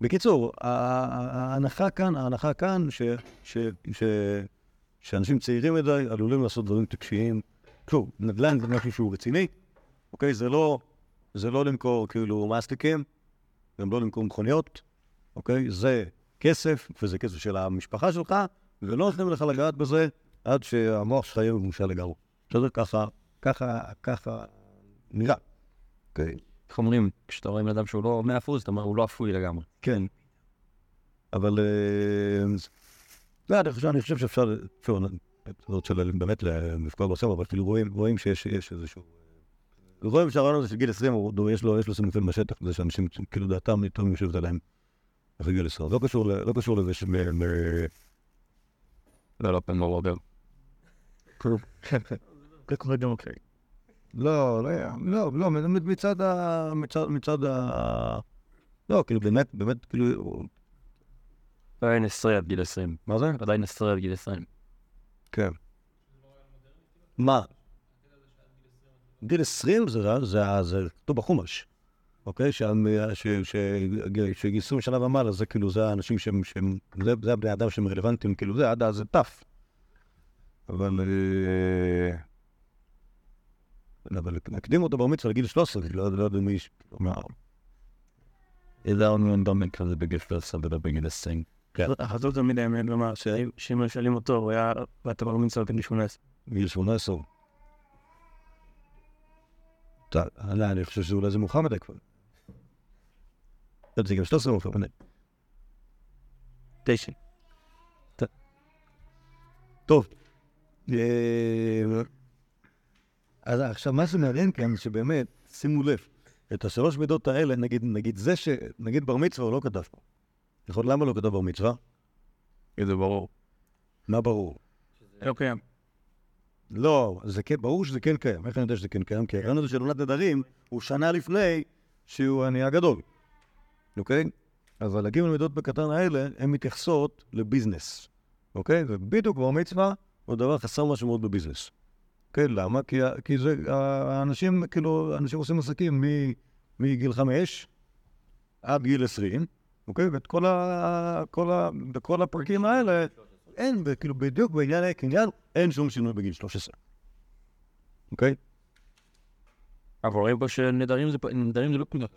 בקיצור, ההנחה כאן, ההנחה כאן, ש, ש, ש, שאנשים צעירים מדי עלולים לעשות דברים טיפשיים. שוב, נדל"ן זה משהו שהוא רציני, אוקיי? זה לא, זה לא למכור כאילו מסטיקים, גם לא למכור מכוניות, אוקיי? זה כסף, וזה כסף של המשפחה שלך, ולא נותנים לך לגעת בזה עד שהמוח שלך יהיה ממושל לגמרי. בסדר? ככה, ככה, ככה נראה. אוקיי? איך אומרים, כשאתה רואה עם אדם שהוא לא 100%, אתה אומר, הוא לא אפוי לגמרי. כן. אבל... אה, לא, אני חושב, אני חושב שאפשר... שוב, אני רוצה באמת לפגוע בסוף, אבל כאילו רואים, רואים שיש איזשהו... רואים שהרעיון הזה של גיל 20, הוא- יש לו, סימוכין בשטח, זה שאנשים, כאילו דעתם יותר יושבת עליהם אחרי גיל 20. לא קשור, לא קשור לזה ש... זה לא פן מורדר. זה קורה גם אוקיי. לא, לא, לא, לא, מצד ה... מצד, מצד ה... לא, כאילו באמת, באמת, כאילו... עדיין 10 עד גיל 20. מה זה? עדיין 10 עד גיל 20. כן. מה? גיל 20 זה רע, זה ה- זה כתוב בחומש, אוקיי? שה- ש- ש- שגיל 20 שנה ומעלה זה כאילו, זה האנשים שהם, שהם- זה- זה הבני אדם שהם רלוונטיים, כאילו זה, עד אז זה טף. אבל... אה, אבל הקדימו אותו בר מצווה לגיל 13, כאילו, לא יודע מי... מה... איזה דומן כזה בגיל 13 ובגיל 20. החזות תמיד האמת לומר שאם שואלים אותו, הוא היה בת בר מצווה בן 18. גיל 18. אתה- לא, אני חושב שאולי זה מאוחר מדי כבר. זה גם 13 מאוחר מדי. תשע. טוב. אה, אז עכשיו, מה שמעניין כאן, שבאמת, שימו לב, את השלוש מידות האלה, נגיד, נגיד זה ש... נגיד בר מצווה הוא לא כתב פה. נכון, למה לא כתב בר מצווה? זה ברור. מה ברור? לא קיים. לא, זה כן, ברור שזה כן קיים. איך אני יודע שזה כן קיים? כי הרעיון הזה של עונת נדרים הוא שנה לפני שהוא הנהיה גדול, אוקיי? אבל הגימל מידות בקטן האלה, הן מתייחסות לביזנס, אוקיי? ובדיוק בר מצווה הוא דבר חסר משמעות בביזנס. כן, למה? כי, כי זה, האנשים, כאילו, אנשים עושים עסקים מ- מגיל חמש, עד גיל 20, אוקיי? ואת כל, ה, כל, ה, בכל הפרקים האלה, אין, כאילו בדיוק בעניין הקניין, אין שום שינוי בגיל 13. אוקיי? אבל רואים פה שנדרים זה, זה לא כל כך.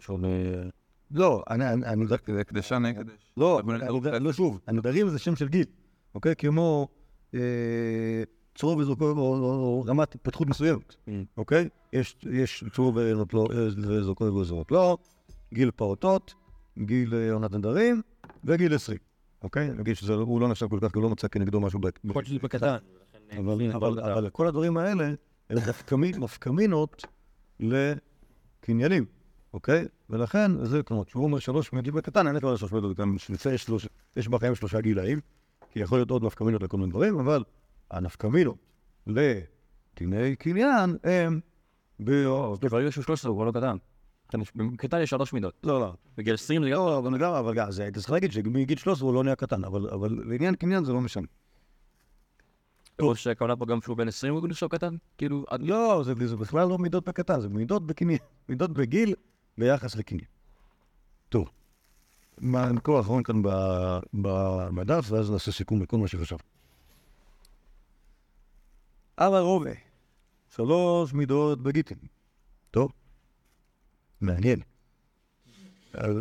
לא, אני, זה הקדשה נקדש. לא, לא שוב, הנדרים זה שם של גיל, אוקיי? כמו אה, צרור וזרוקו או, רמת התפתחות מסוימת, Mm. אוקיי? יש, יש צרור וזרוקו וזרוקו וזרוקו לא, גיל פעוטות, גיל אה, עונת נדרים וגיל 20, אוקיי? נגיד שזה הוא לא נחשב כל כך, כי הוא לא מצא כנגדו משהו. יכול להיות שזה בקטן. אבל, כל הדברים האלה הם מפקמינות לקניינים, אוקיי? ולכן, זה כמו, כשהוא אומר שלוש מדיד בקטן, אין כבר שלוש מדיד בקטן, זה יש שלוש- יש בחיים שלושה גילאים, כי יכול להיות עוד נפקמינות לכל מיני דברים, אבל הנפקמינות לדיני קניין הם. ברגע שהוא 13 הוא כבר לא קטן. קטן יש- בקטן יש שלוש מידות. לא, לא. בגיל 20 זה גם... לא, אבל גם, אבל גם, זה, אתה צריך להגיד שמגיל 13 הוא לא נהיה קטן, אבל, לעניין קניין זה לא משנה. או שהכוונה פה גם שהוא בן 20 הוא נחשב קטן? כאילו. לא, זה, זה בכלל לא מידות בקטן, זה מידות בגיל ביחס לקניין. טוב, הנקודה האחרון כאן במדף, ואז נעשה סיכום לכל מה שחשבתי. אמר רובה, שלוש מידות בגיטין. טוב, מעניין.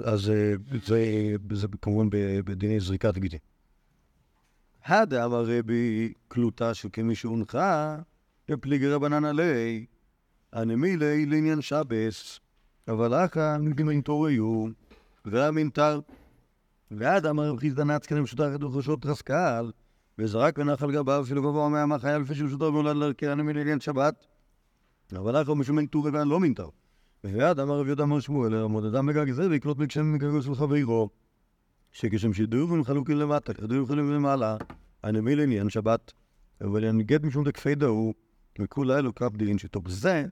אז, אה, זה, זה כמובן בדיני זריקת גיטין. הדה אמר רבי קלוטה של כמי שהונחה בפליגי רבנן עלי, הנמילי לעניין שבס, אבל אחא נגמין תוריו, והמינתר. ועד אמר רבי חיסדא נצקן משותחת וחושות רסקל, וזרק ונחל גביו שלו גבוה מהמה חייל לפי מולד לערכי הנמילי לעניין שבת. אבל אחא משום מינטורי ואין לא מינתר. ועד אמר רבי יהודה אמר שמואל, המודדם מגג זה ויקלוט בקשם מגגו של חברו. שכשם שדיורים חלוקים למטה, כדיורים חלוקים למעלה, הנמי לעניין שבת, אבל אני גט משום דכפי דהו, וכולה אלו קרב דין שטוב. זה,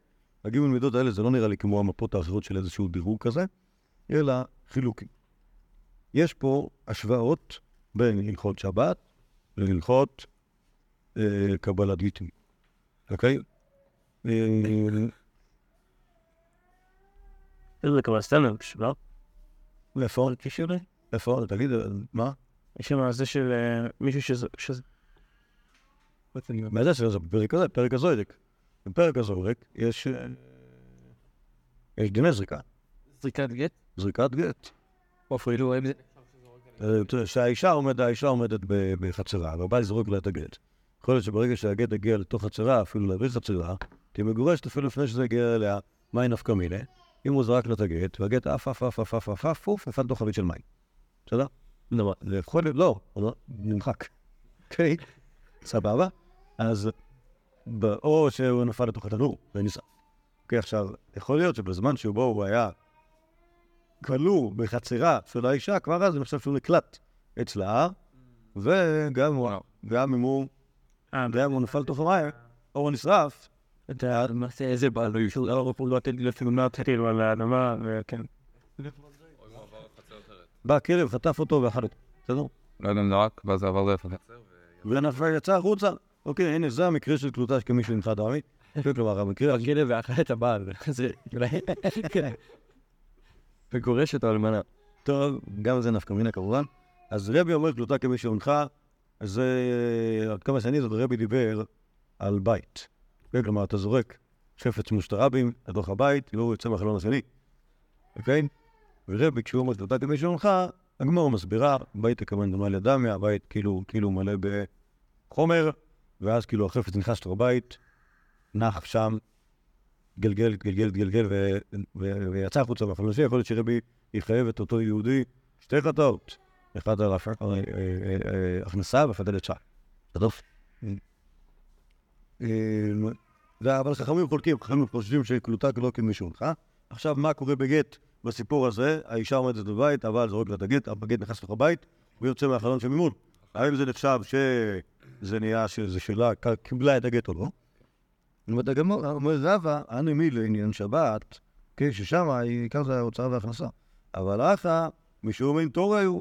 הגימל מידות האלה, זה לא נראה לי כמו המפות האחרות של איזשהו דירוג כזה, אלא חילוקים. יש פה השוואות בין הלכות שבת להלכות אה, קבלת גיטים, אוקיי? אה, זה כבר סטנדרט, לא? איפה? איפה? תגיד, אה, מה? יש שם זה של אה, מישהו שזה... שזה- מה זה שזה בפרק הזה? פרק הזוידק. בפרק הזוידק יש... אה, יש דיני זריקה. זריקת גט? זריקת גט. רואים את זה? אה, עומדת, האישה עומדת בחצרה, והבעל זורק לה את הגט. יכול להיות שברגע שהגט יגיע לתוך חצרה, אפילו להביא חצרה, תהיה מגורשת אפילו לפני שזה יגיע אליה, מים נפקא מינה. אם הוא זרק לה את הגט, והגט עף, עף, עף, עף, עף, עף, עף, עוף, נפל לתוך חבית של מים. בסדר? להיות, לא, לא, נמחק. אוקיי? סבבה? אז, או שהוא נפל לתוך התנור ונשרף. אוקיי, עכשיו, יכול להיות שבזמן שבו הוא היה כלוא בחצרה של האישה, כבר אז אני חושב שהוא נקלט אצלה, וגם הוא- גם אם הוא, אה, גם אם הוא נפל לתוך המים, או הוא נשרף, אתה מעשה איזה בעל לא ישור, לא פה לא תן לי תמונת כאילו על האדמה, וכן. בא כלב, חטף אותו ואכל אותו. בסדר? לא יודע אם זה רק, ואז עבר דרך החצר. ונפל, יצא החוצה. אוקיי, הנה, זה המקרה של תלותה כמי שנמחה דמי. כלומר, המקרה הכלב ואכל את הבעל. זה... כן. וגורש אותו אלמנה. טוב, גם זה נפקא מינה כמובן. אז רבי אומר תלותה כמי שהונחה, זה, עד כמה שאני זוכר, רבי דיבר על בית. כן, כלומר, אתה זורק חפץ מושטרבים לתוך הבית, לא יוצא מהחלון השני. אוקיי? ורבי, כשהוא אומר תלותה כמי שהונחה, הגמור מסבירה, בית כמובן דומה לדמיה, הבית כאילו, כאילו מלא בחומר, ואז כאילו החפץ נכנס לתוך הבית, נח שם, גלגל, גלגל, גלגל, ויצא החוצה מהחלון השני, יכול להיות שרבי יחייב את אותו יהודי שתי חטאות, אחד על אה, אה, אה, הכנסה ואחד על יצא. זה- אבל חכמים חולקים, חכמים חושבים שקלוטה כלא כמי שהונחה. עכשיו, מה קורה בגט בסיפור הזה? האישה עומדת בבית, הבעל זורק לה את הגט, הגט נכנס לתוך הבית, ויוצא מהחלון של ממול. האם זה נחשב שזה נהיה, שזה שלה, ק- קיבלה את הגט או לא? אומרת הגמור, אומר רבא, אני מי לעניין שבת, כן, ששם עיקר זה ההוצאה וההכנסה. אבל אחא, משום אין תור היו,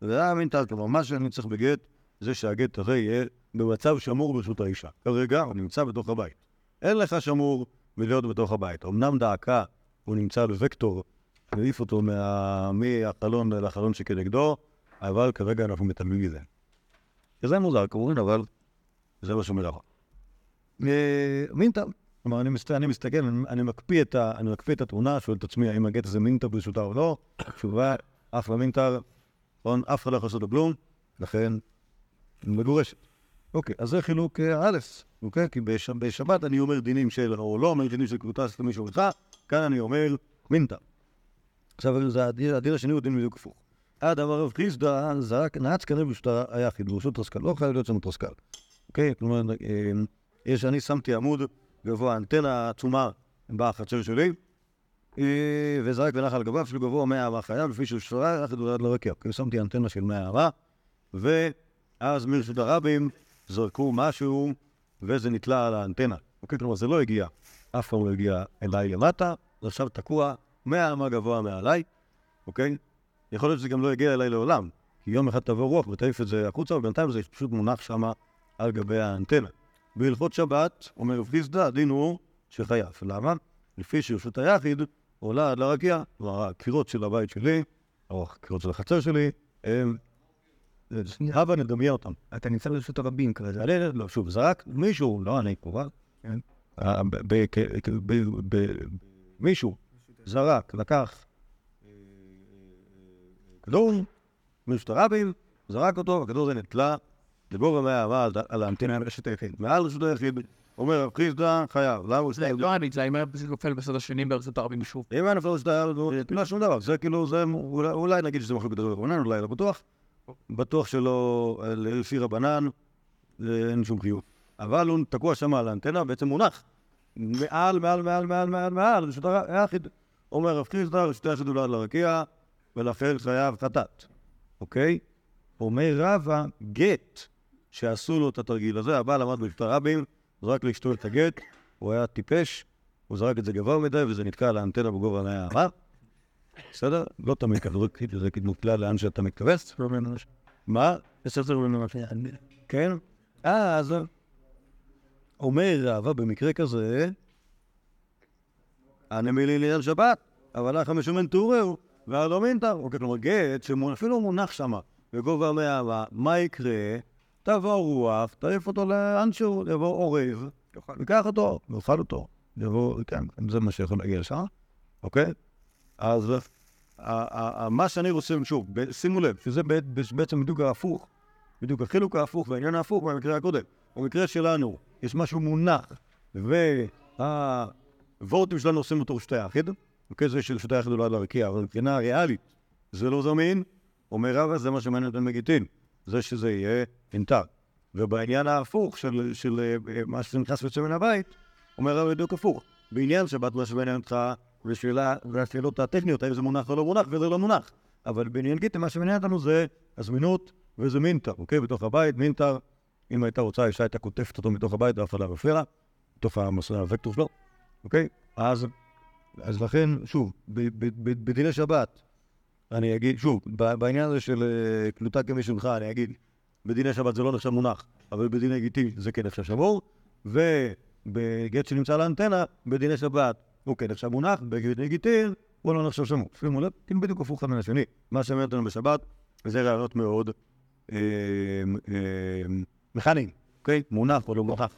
זה היה מין טל, כלומר, מה שאני צריך בגט, זה שהגט הרי יהיה במצב שמור ברשות האישה. כרגע הוא נמצא בתוך הבית. אין לך שמור מלהיות בתוך הבית. אמנם דאקה, הוא נמצא בווקטור להעיף אותו מה- מהחלון לחלון שכנגדו, אבל כרגע אנחנו מתעלמים מזה. זה מוזר כמובן, אבל זה מה שאומר הרב. אה, מינטה, כלומר, אני, מסת... אני מסתכל, אני, אני, מקפיא את ה... אני מקפיא את התמונה, שואל את עצמי האם הגט הזה מינטה ברשותה או לא, תשובה, אף לא מינטה, נכון? אף אחד לא יכול לעשות לו כלום, לכן מגורשת. אוקיי, אז זה חילוק אה, א', אוקיי? כי בש... בשבת אני אומר דינים של, או לא אומר דינים של קבוצה של מישהו איתך, כאן אני אומר מינטה. עכשיו, הדין השני הוא דין בדיוק הפוך. עד אמר רב חיסדא, זרק, נעץ כנראה ברשותה היחיד, ברשות טרסקל, לא חייב להיות שם טרסקל. אוקיי? כלומר, אה, יש, אני שמתי עמוד גבוה, אנטנה עצומה בחצר שלי, אה, וזרק ונח על גביו אפילו גבוה 100 אמה חייו, לפי שהוא שפרה, הוא ירד לרקיע. כאילו שמתי אנטנה של 100 אמה, ואז מרשות הרבים זרקו משהו, וזה נתלה על האנטנה. אוקיי? כלומר, זה לא הגיע, אף פעם לא הגיע אליי למטה, זה עכשיו תקוע 100 אמה גבוה מעליי, אוקיי? יכול להיות שזה גם לא יגיע אליי לעולם, כי יום אחד תבוא רוח ותעיף את זה החוצה, ובינתיים זה פשוט מונח שם על גבי האנטנה. בהלכות שבת, אומר רב חיסדא, הדין הוא שחייב. למה? לפי שרשות היחיד עולה עד לרקיע, כלומר הקירות של הבית שלי, או הקירות של החצר שלי, הם... הבה נדמיין אותם. אתה נמצא ברשות הרבים כרגע. לא, שוב, זרק מישהו, לא אני כמובן, כן? אה, מישהו זרק, לקח כדור מרשות הרבים, זרק אותו, הכדור הזה נתלה לגובה מהאהבה על- על האנטנה על רשת היחיד. מעל רשות היחיד, אומר רב חיסדא, חייב. למה הוא זה לא אני, זה אם היה נופל בצד השני ברשות הרבים שוב. אם היה נופל רשות היחיד, לא שום דבר. זה כאילו, זה אולי- אולי נגיד שזה מחלוקת רבנן, אולי לא בטוח. בטוח שלא, אה, לפי רבנן, אה, אין שום חיוב. אבל הוא תקוע שם על האנטנה, בעצם מונח. מעל, מעל, מעל, מעל, מעל, מעל, רשות היחיד. אומר רב חיסדא, רשות היחיד הולד לרקיע, ולכן חייב חטאת. אוקיי? אומר רבא, גט, שעשו לו את התרגיל הזה, הבעל עמד ברשות הרבים, זרק לאשתו את הגט, הוא היה טיפש, הוא זרק את זה גבוה מדי, וזה נתקע על האנטנה בגובה מהאמה. בסדר? לא תמיד ככה, זרק את זה נתקע לאן שאתה מתכוון. מה? בסדר. כן? אה, אז אומר רבא במקרה כזה, הנמילי לעניין שבת, אבל לך משומן טורהו, והלא מינטר. אוקיי, כלומר גט שאפילו מונח שם בגובה המאה, מה יקרה? תבוא רוח, תעיף אותו לאנשהו, יבוא עורב, ייקח אותו, יאכל אותו. יבוא, כן, זה מה שיכול להגיע לשם, אוקיי? אז ה- ה- ה- מה שאני רוצה, שוב, שימו לב, שזה בעצם בדיוק ההפוך, בדיוק החילוק ההפוך והעניין ההפוך מהמקרה הקודם. במקרה שלנו יש משהו מונח, והוורטים שלנו עושים אותו רשות היחיד, זה של היחיד אולי לרקיע, אבל מבחינה ריאלית זה לא זמין, אומר רבא, זה מה שמעניין אותם מגיטין, זה שזה יהיה אינטר. ובעניין ההפוך של, של אה, מה שנכנס ויוצא מן הבית, אומר רבא בדיוק הפוך. בעניין שבת מה שמעניין אותך, ושאלה, והשאלות הטכניות, האם זה מונח או לא מונח, וזה לא מונח. אבל בעניין גיטין, מה שמעניין אותנו זה הזמינות וזה מינטר, אוקיי? בתוך הבית, מינטר, אם הייתה רוצה, האישה הייתה קוטפת אותו מתוך הבית, ואף אחד לא מפריע לה, בתוך המסלול הוקטור שלו, אוקיי? אז, אז לכן, שוב, בדיני שבת, אני אגיד, שוב, בעניין הזה של אה, קלוטה כמשלך, אני אגיד, בדיני שבת זה לא נחשב מונח, אבל בדיני גיטין זה כן נחשב שמור, ובגט שנמצא על האנטנה, בדיני שבת הוא כן נחשב מונח, בדיני גיטין הוא לא נחשב שמור. שימו לב, כאילו בדיוק הפוך אחד מן השני. מה שמעניין אותנו בשבת, וזה רעיונות מאוד אה, אה, מכניים, אוקיי? מונח או לא מונח.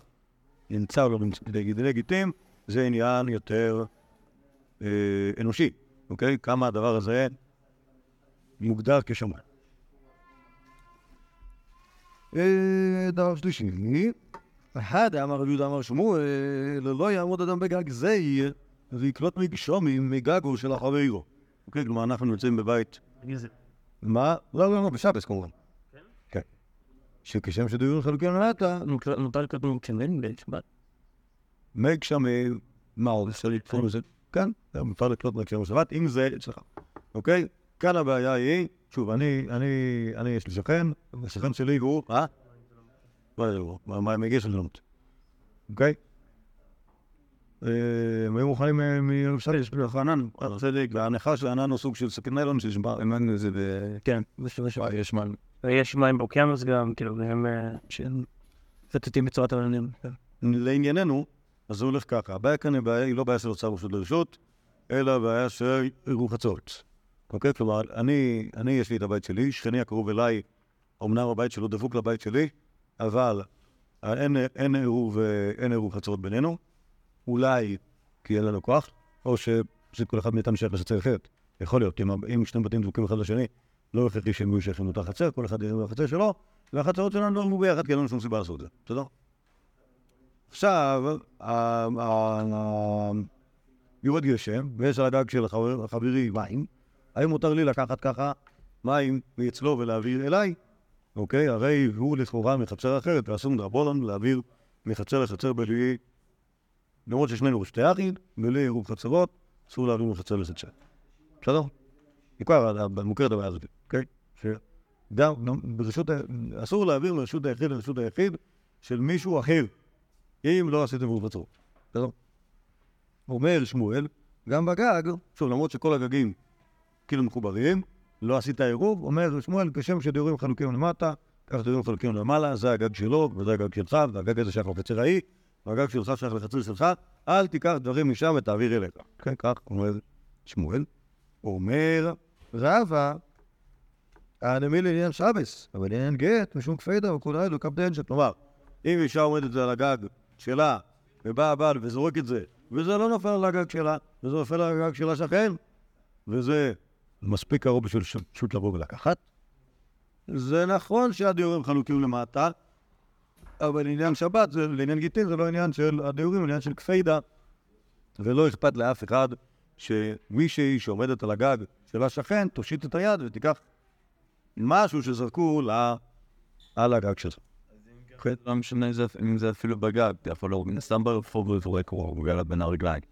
נמצא או לא נמצא. בדיני גיטין זה עניין יותר אה, אנושי, אוקיי? כמה הדבר הזה מוגדר כשמיים. אה, דבר שלישי, אחד אמר רבי יהודה אמר שמואל, לא יעמוד אדם בגג זה ויקלוט מגשומים מגגו של החברו. אוקיי, כלומר אנחנו נמצאים בבית, מה? לא, לא, לא, בשבס כמובן. כן. שכשם שדיון חלוקי למטה, מותר לקרוא מקצנן בשבת? מג שם, מה עוד אפשר לקרוא לזה? כן, זה מותר לקלוט בהקשר בשבת, אם זה אצלך, אוקיי? כאן הבעיה היא, שוב, אני, אני, אני, יש לי שכן, השכן שלי הוא, אה? מה זה הוא? מה הם הגישו לנות? אוקיי? אה, הם היו מוכנים אה, מירושלים, יש רענן, צדק, וההנחה של הענן הוא סוג של שקי ניילון שנשבר. האמנו זה ב... כן, יש מה... ויש מים באוקיינוס גם, כאילו, הם אה, שהם פטטים בצורת עננים. כן. לענייננו, אז זה הולך ככה. הבעיה כאן היא בעיה- היא לא בעיה של הוצאה רשות לרשות, אלא בעיה של עירוב חצות. אוקיי? כלומר, אני, אני, יש לי את הבית שלי, שכני הקרוב אליי, אמנם הבית שלו דבוק לבית שלי, אבל אין, אין, עירוב, אין עירוב חצות בינינו. אולי כי אין לנו כוח, או שפשוט כל אחד מאיתנו שייך לחצר אחרת. יכול להיות, אם, אם שני בתים דבוקים אחד לשני, לא הכרחי שהם יהיו שייכים לאותה חצר, כל אחד יהיה בחצר שלו, והחצרות שלנו לא יהיו ביחד, כי אין לנו שום סיבה לעשות את זה. בסדר? עכשיו, יורד גשם, ויש על הגג של חברי מים, האם מותר לי לקחת ככה מים מאצלו ולהעביר אליי? אוקיי? הרי הוא לכאורה מחצר אחרת, ואסור דרבנן להעביר מחצר לחצר בלי... למרות ששנינו שתי אחים, בלי עירוב חצרות, אסור להעביר מחצר לחצר. בסדר? בעיקר מוכרת הבעיה הזאת, אוקיי? שגם גם ברשות, אסור להעביר מרשות היחיד לרשות היחיד של מישהו אחר, אם לא עשיתם עירוב חצרות. בסדר? אומר שמואל, גם בגג, שוב, למרות שכל הגגים כאילו מחוברים, לא עשית עירוב, אומר שמואל, כשם שדיורים חלוקים למטה, ככה דיורים חלוקים למעלה, זה הגג שלו, וזה הגג שלך, והגג הזה שייך לחצר ההיא, והגג שלך שייך לחצר שלך, אל תיקח דברים משם ותעביר אליך. כן, כך אומר שמואל. אומר רבא, הנמי לעניין שבס, אבל לעניין גט, משום כפידה וכולי, לא קפדנג'ה. כלומר, אם אישה עומדת על הגג שלה, ובא הבעל וזורק את זה, וזה לא נופל על הגג שלה, וזה נופל על הגג של השכן, וזה מספיק קרוב בשביל פשוט לבוא ולקחת. זה נכון שהדיורים חלוקים למטה, אבל לעניין שבת, זה, לעניין גיטין, זה לא עניין של הדיורים, עניין של כפידה, ולא אכפת לאף אחד שמישהי שעומדת על הגג של השכן, תושיט את היד ותיקח משהו שזרקו לה על הגג שלך. לא משנה אם זה- זה אפילו בגג, יכול לא, מן הסתם ברחוב הוא זורק בין הרגליים.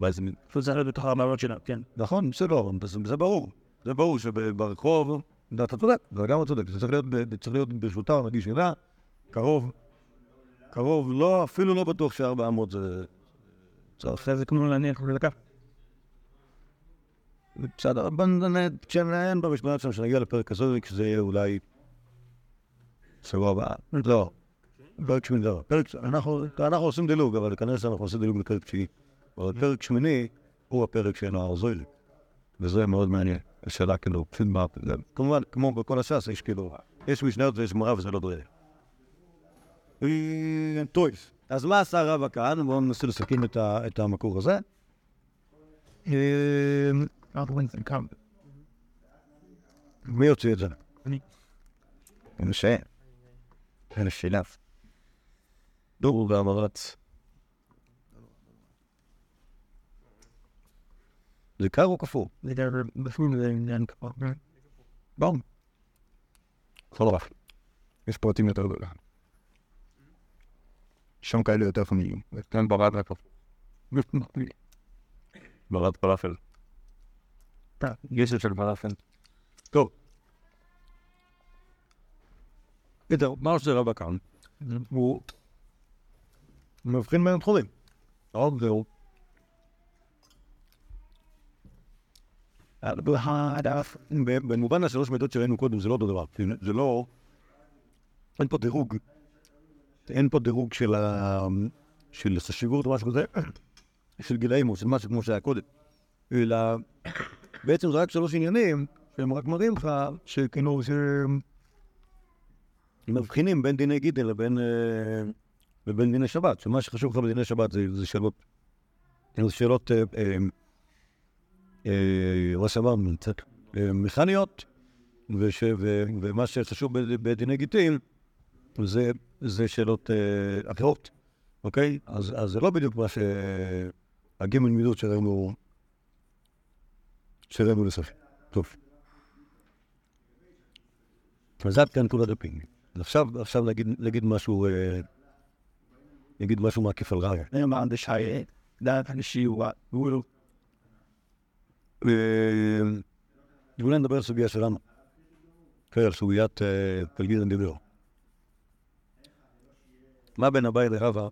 ואז פשוט להיות בתוך המעלות שלה, כן. נכון, בסדר, זה, זה ברור. זה ברור שברחוב, אתה צודק, זה לגמרי צודק, זה צריך להיות, ברשותה או נגיש שלה, קרוב, קרוב, לא, אפילו לא בטוח שארבע אמות זה... אחרי זה כמו להניח ולקחת. בסדר, בוא נ- כשנעיין במשמעת שם, כשנגיע לפרק הזה, כשזה יהיה אולי... שבוע הבא. לא. פרק שמיני, לא. פרק... אנחנו אנחנו עושים דילוג, אבל כנראה שאנחנו עושים דילוג לפרק תשיעי. אבל פרק שמיני הוא הפרק של הארזויל. וזה מאוד מעניין. השאלה כאילו, פשוט מה... כמובן, כמו בכל הש"ס, יש כאילו... יש משניות ויש גמרא וזה לא דומה. אה, טוב, אז מה עשה רבא כאן? בואו ננסה לסכם את המקור הזה. אה, מי יוציא את זה? אני. משה. אין שאלה. דור והמרת. זה קר או קפוא? זה גם בפנים זה עניין כבר. בום. לא רע. יש פרטים יותר גדולים. שם כאלה יותר חמים. כאן ברד רק ברד פלאפל. גשם של פלאפל. טוב. בסדר, מה עושה רבא כאן? הוא מבחין בין תחומים. עוד זהו. ב- במובן השלוש מידות שראינו קודם זה לא אותו דבר. זה- לא... אין פה דירוג. אין פה דירוג של. של חשיבות או משהו כזה, של גילאים או של משהו כמו שהיה קודם. אלא בעצם זה רק שלוש עניינים שהם רק מראים לך שכאילו שהם מבחינים בין דיני גיטין לבין, אה, לבין דיני שבת, שמה שחשוב לך בדיני שבת זה, זה שאלות, זה שאלות, אה, אה, אה, שאמרנו, קצת, אה, מכניות, וש, ו, ומה שחשוב בד- בדיני גיטין זה, זה שאלות אה, אחרות, אוקיי? אז, אז זה לא בדיוק מה שהגימל מידות שראינו, שראינו לסוף. טוב. אז עד כאן כל הדפים. עכשיו, עכשיו נגיד, נגיד משהו, אה, דעת השיעור, הוא לא. אה, אולי נדבר על סוגיה שלנו. כן, על סוגיית אה, פלגיל הדיבור. מה בין אביי לרבא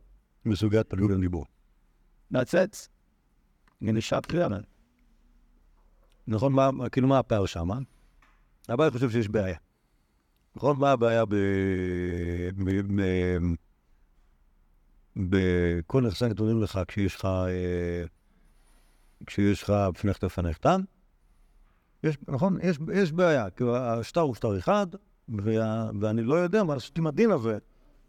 בסוגיית פלגיל הדיבור? לצאת. אני שעת קריאה. נכון, כאילו מה הפער שם? אביי חושב שיש בעיה. נכון, מה הבעיה. ב... בכל נכסי הנתונים לך כשיש לך... אה, כשיש לך בפניך לפניך תם, יש, נכון? יש, יש בעיה, כאילו השטר הוא שטר אחד, וה, ואני לא יודע מה לעשות עם הדין הזה,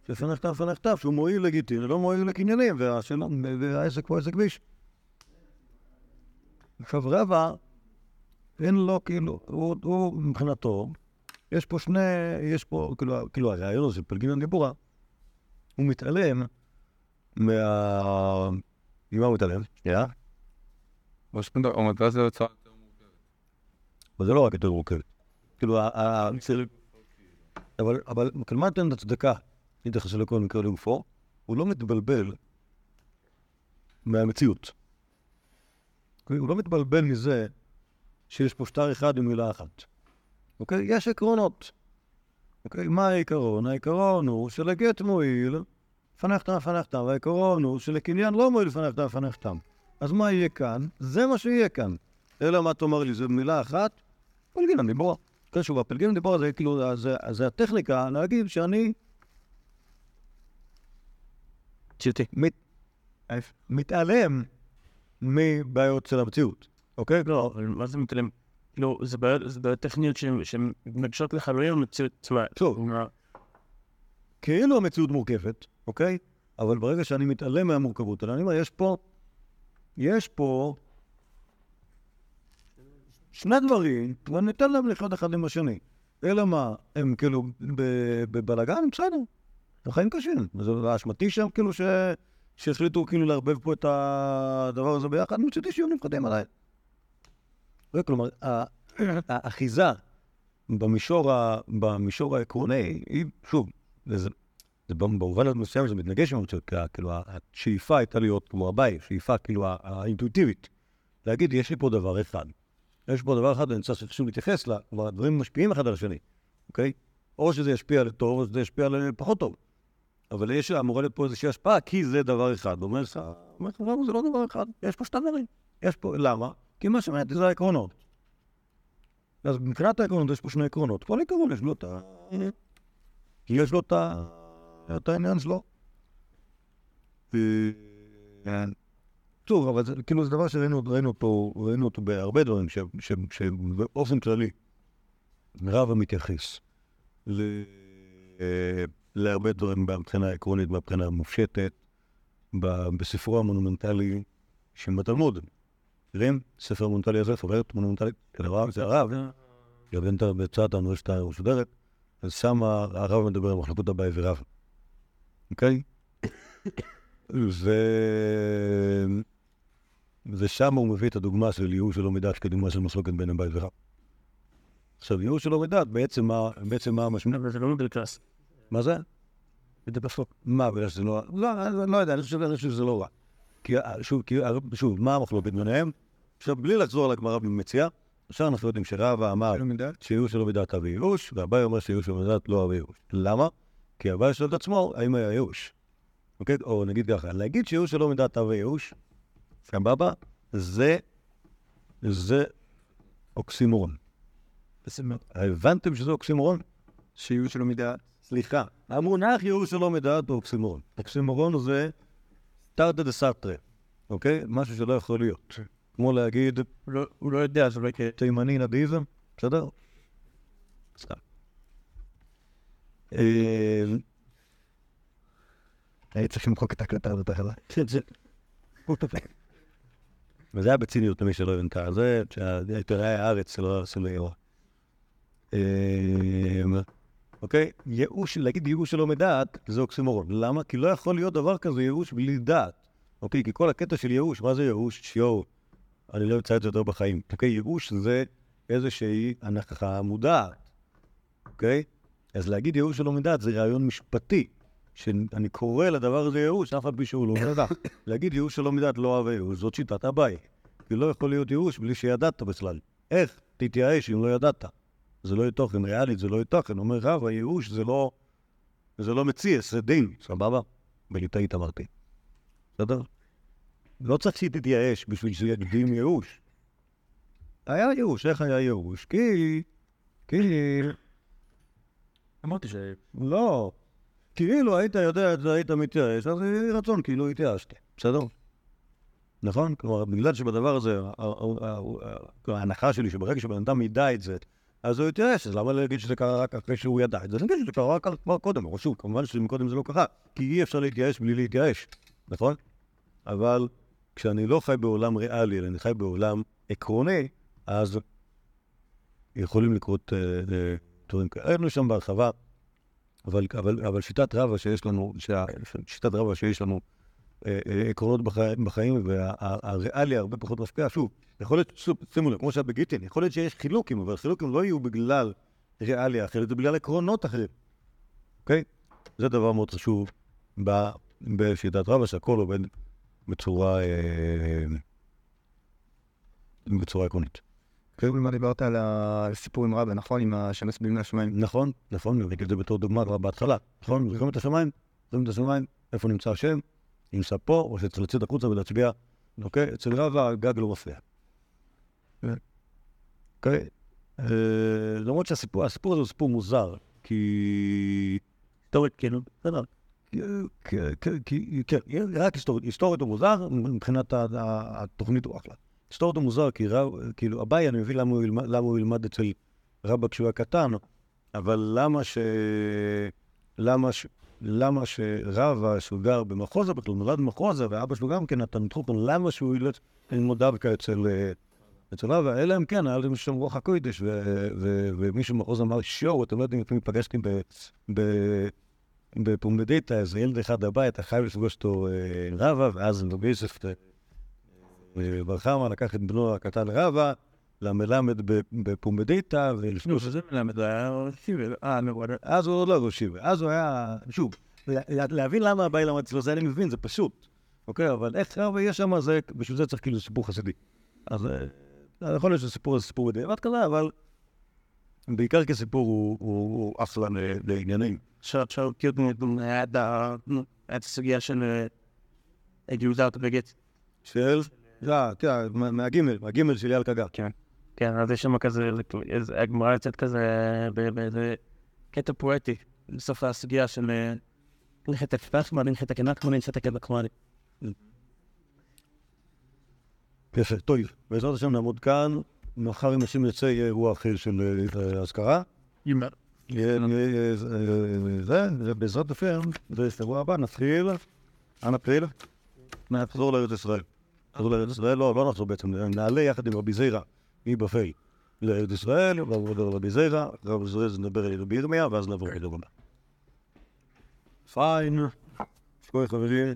שלפניך תם לפניך תם, שהוא מועיל לגיטימי, לא מועיל לקניינים, והשאלה, והעסק הוא עסק כביש. עכשיו רבע, אין לו כאילו, הוא, הוא מבחינתו, יש פה שני, יש פה, כאילו, כאילו הרעיון הזה, פלגינון דיבורה, הוא מתעלם מה... ממה הוא מתעלם? שנייה. או שפנדו, או מטרה זה הוצאה. אבל זה לא רק יותר מורכבת. כאילו, ה- אבל, אבל כלומר נותן את הצדקה, אם תכנסה לכל מקרה לגופו, הוא לא מתבלבל מהמציאות. אוקיי? הוא לא מתבלבל מזה שיש פה שטר אחד עם מילה אחת. אוקיי? יש עקרונות. אוקיי? מה העיקרון? העיקרון הוא שלגט מועיל, לפניך תם, לפניך תם, והעיקרון הוא שלקניין לא מועיל לפניך תם, לפניך תם. אז מה יהיה כאן? זה מה שיהיה כאן. אלא מה תאמר לי, זה מילה אחת? פלגין דיבור. כן, שוב, הפלגין דיבור זה כאילו, זה, זה הטכניקה להגיד שאני ציוטי. מת, מתעלם מבעיות של המציאות, אוקיי? לא, מה זה מתעלם? כאילו, זה בעיות זה טכניות מתנגשות לך לא עם המציאות עצמה. טוב. עם ה- כאילו המציאות מורכבת, אוקיי? אבל ברגע שאני מתעלם מהמורכבות, אני אומר, יש פה, יש פה שני דברים, ואני אתן להם לחיות אחד עם השני. אלא מה, הם כאילו בבלאגן, בסדר, הם חיים קשים. זה אשמתי שם, כאילו, ש... שהחליטו כאילו לערבב פה את הדבר הזה ביחד, מצידי שיהיו נפחדים עליי. זה כלומר, ה- האחיזה במישור. במישור העקרוני, היא, שוב, זה, במובן המסוים זה מתנגש עם המציאות, כאילו השאיפה הייתה להיות כמו הבית, שאיפה כאילו האינטואיטיבית. להגיד, יש לי פה דבר אחד. יש פה דבר אחד, ואני צריך שחשוב להתייחס לה, כלומר, הדברים משפיעים אחד על השני, אוקיי? או שזה ישפיע לטוב, או שזה ישפיע לפחות טוב. אבל יש, אמורה להיות פה איזושהי השפעה, כי זה דבר אחד. אומר לך, אומר לך, זה לא דבר אחד? יש פה שתי דברים. יש פה, למה? כי מה אותי זה העקרונות. אז מבחינת העקרונות יש פה שני עקרונות. כל עקרון יש לו את ה... יש לו את ה... את העניין שלו. ו- טוב, אבל זה כאילו זה דבר שראינו ראינו אותו, ראינו אותו בהרבה דברים, שבאופן כללי רבא מתייחס ל- אה, להרבה דברים מבחינה עקרונית, מבחינה מופשטת, ב- בספרו המונומנטלי של התלמוד. מכירים? ספר מונומנטלי הזה, חוברת מונומנטלית של הרב, זה הרב, יבן בצד האוניברסיטה המסודרת, אז שם הרב מדבר על מחלקות אביי ורב. אוקיי? ו... ושם הוא מביא את הדוגמה של ייאוש שלא מדעת כדוגמה של מחלוקת בין הבית ורב. עכשיו, ייאוש שלא מדעת, בעצם מה, בעצם מה המשמעות? אבל זה לא מדלקס. מה זה? מה, בגלל שזה לא... לא, אני לא יודע, אני חושב, אני חושב שזה לא רע. כי, אה, שוב, כי, אה, שוב, מה המחלוקת ביניהם? עכשיו, בלי לחזור לגמרא במציאה, עכשיו אנחנו יודעים שרבא אמר שייאוש שלא מדעת אבי ייאוש, והבאי אומר שייאוש שלא מדעת לא אבי ייאוש. למה? כי הבאי שואל את עצמו, האם היה ייאוש? אוקיי? או נגיד ככה, להגיד שייאוש שלא מדעת אבי ייאוש, סבבה? זה, זה אוקסימורון. הבנתם שזה אוקסימורון? שיהיו שלא מדעת. סליחה, המונח ייאוש שלא מדעת הוא אוקסימורון. אוקסימורון זה תרתי דה סאטרה, אוקיי? משהו שלא יכול להיות. כמו להגיד, הוא לא- הוא לא יודע, זה לא יקרה. תימני נדיזם, בסדר? סתם. אה, הייתי צריך למחוק את ההקלטה הזאת אחלה. וזה היה בציניות למי שלא הבנת. זה עיתונאי הארץ שלא לי אירוע. אה, אוקיי? ייאוש, להגיד ייאוש שלא מדעת, זה אוקסימורון. למה? כי לא יכול להיות דבר כזה ייאוש בלי דעת. אוקיי? כי כל הקטע של ייאוש, מה זה ייאוש? שיואו, אני לא אמצא את זה יותר בחיים. אוקיי? ייאוש זה איזושהי הנחה מודעת. אוקיי? אז להגיד ייאוש שלא מדעת זה רעיון משפטי. שאני קורא לדבר הזה ייאוש, אף על פי שהוא לא מדע. להגיד ייאוש שלא מדעת לא אוהב ייאוש, זאת שיטת הבאי. כי לא יכול להיות ייאוש בלי שידעת בכלל. איך תתייאש אם לא ידעת? זה לא יהיה תוכן, ריאלית זה לא יהיה תוכן. אומר רב, הייאוש זה לא, זה לא מציאס, זה דין, סבבה? בליטאית אמרתי. בסדר? לא צריך שהיא תתייאש בשביל שזה יקדים ייאוש. היה ייאוש, איך היה ייאוש? כי... כי... אמרתי ש... לא. כאילו היית יודע את זה, היית מתייאש, אז יהי רצון, כאילו התייאשתי. בסדר? נכון? כלומר, בגלל שבדבר הזה, ההנחה שלי שברגע שבן אדם ידע את זה, אז הוא יתייאש, אז למה להגיד שזה קרה רק אחרי שהוא ידע את זה? נגיד שזה קרה רק כבר קודם, אבל שוב, כמובן שקודם זה לא קרה, כי אי אפשר להתייאש בלי להתייאש, נכון? אבל כשאני לא חי בעולם ריאלי, אלא אני חי בעולם עקרוני, אז יכולים לקרות אה, אה, דברים כאלה. היינו שם בהרחבה, אבל, אבל, אבל שיטת רבא שיש לנו, שיטת רבא שיש לנו אה, אה, עקרונות בחי, בחיים, והריאליה הרבה פחות משפיעה. שוב, יכול להיות, שוב, שימו לב, כמו שהיה בגיטין, יכול להיות שיש חילוקים, אבל חילוקים לא יהיו בגלל ריאליה אחרת, זה בגלל עקרונות אחרים, אוקיי? זה דבר מאוד חשוב בשיטת רבא, שהכל עובד בצורה, אה, בצורה עקרונית. כאילו מה דיברת על הסיפור עם רבא, נכון? עם השמש בלימי השמיים. נכון, נכון, נביא את זה בתור דוגמה כבר בהתחלה. נכון, זוכרים את השמיים? זוכרים את השמיים? איפה נמצא השם? נמצא פה, או שצריך לצאת החוצה ולהצביע, אוקיי? אצל רבא הגג לא מפריע. אוקיי? אה, למרות שהסיפור הסיפור הזה הוא סיפור מוזר, כי... היסטורית, כאילו, בסדר. כי- כי- כי- כן, רק היסטורית. הוא מוזר, מבחינת התוכנית הוא אחלה. היסטורית הוא מוזר, כי רב, כאילו, אביי, אני מבין למה הוא ילמד- למה הוא ילמד אצל רבא כשהוא היה קטן, אבל למה ש... למה ש... למה שרבא, שהוא גר במחוזה, בכלל נולד במחוזה, ואבא שלו גם כן נתן תחום, למה שהוא ילד ללמוד דווקא אצל, אצל רבא? אלא אם כן, היה להם שם רוח הקודש, ומישהו במחוז אמר, שואו, אתם לא יודעים לפעמים פגשתי בפומבדיטה, איזה ילד אחד הבא, אתה חייב לפגוש אותו אה, רבא, ואז רבי יוסף אה, בר חמא לקח את בנו הקטן רבא, למלמד ב- בפומבדיטה, ולפגוש זה מלמד, זה היה... אה, נו. אז הוא לא ראש שיבה, אז הוא היה, שוב, לה- להבין למה הבעל למד אצלו, זה אני מבין, זה פשוט, אוקיי? אבל איך רבא יש שם, זה, בשביל זה צריך כאילו סיפור חסידי. אז אה, יכול להיות שהסיפור הזה סיפור בדיעבד כזה, אבל בעיקר כסיפור הוא- אחלה לעניינים. עכשיו, כאילו, היה את היה הסוגיה של... אה, גילוזת בגט. של? אה, כן, מה- מהגימל, מהגימל של יאל קגר. כן, אז יש שם כזה, איזה- הגמרא יוצאת כזה באיזה קטע פואטי, בסוף הסוגיה של אה, הלכת הפחמן, הלכת הקנקמן, הלכת הקנקמן. יפה, טוב. בעזרת השם נעמוד כאן, מחר אם השם יצא יהיה אירוע אחר של אה, אזכרה. יהיה- אה, זה, ובעזרת השם, בשבוע הבא נתחיל, אנא נתחיל? נחזור לארץ ישראל. לארץ ישראל, לא, לא נחזור בעצם, נעלה יחד עם רבי זיירא מבבל לארץ ישראל, ועבוד על רבי זיירא, רבי זיירא זה נדבר על רבי ירמיה, ואז נעבור הבא. פיין, שקורא חברים.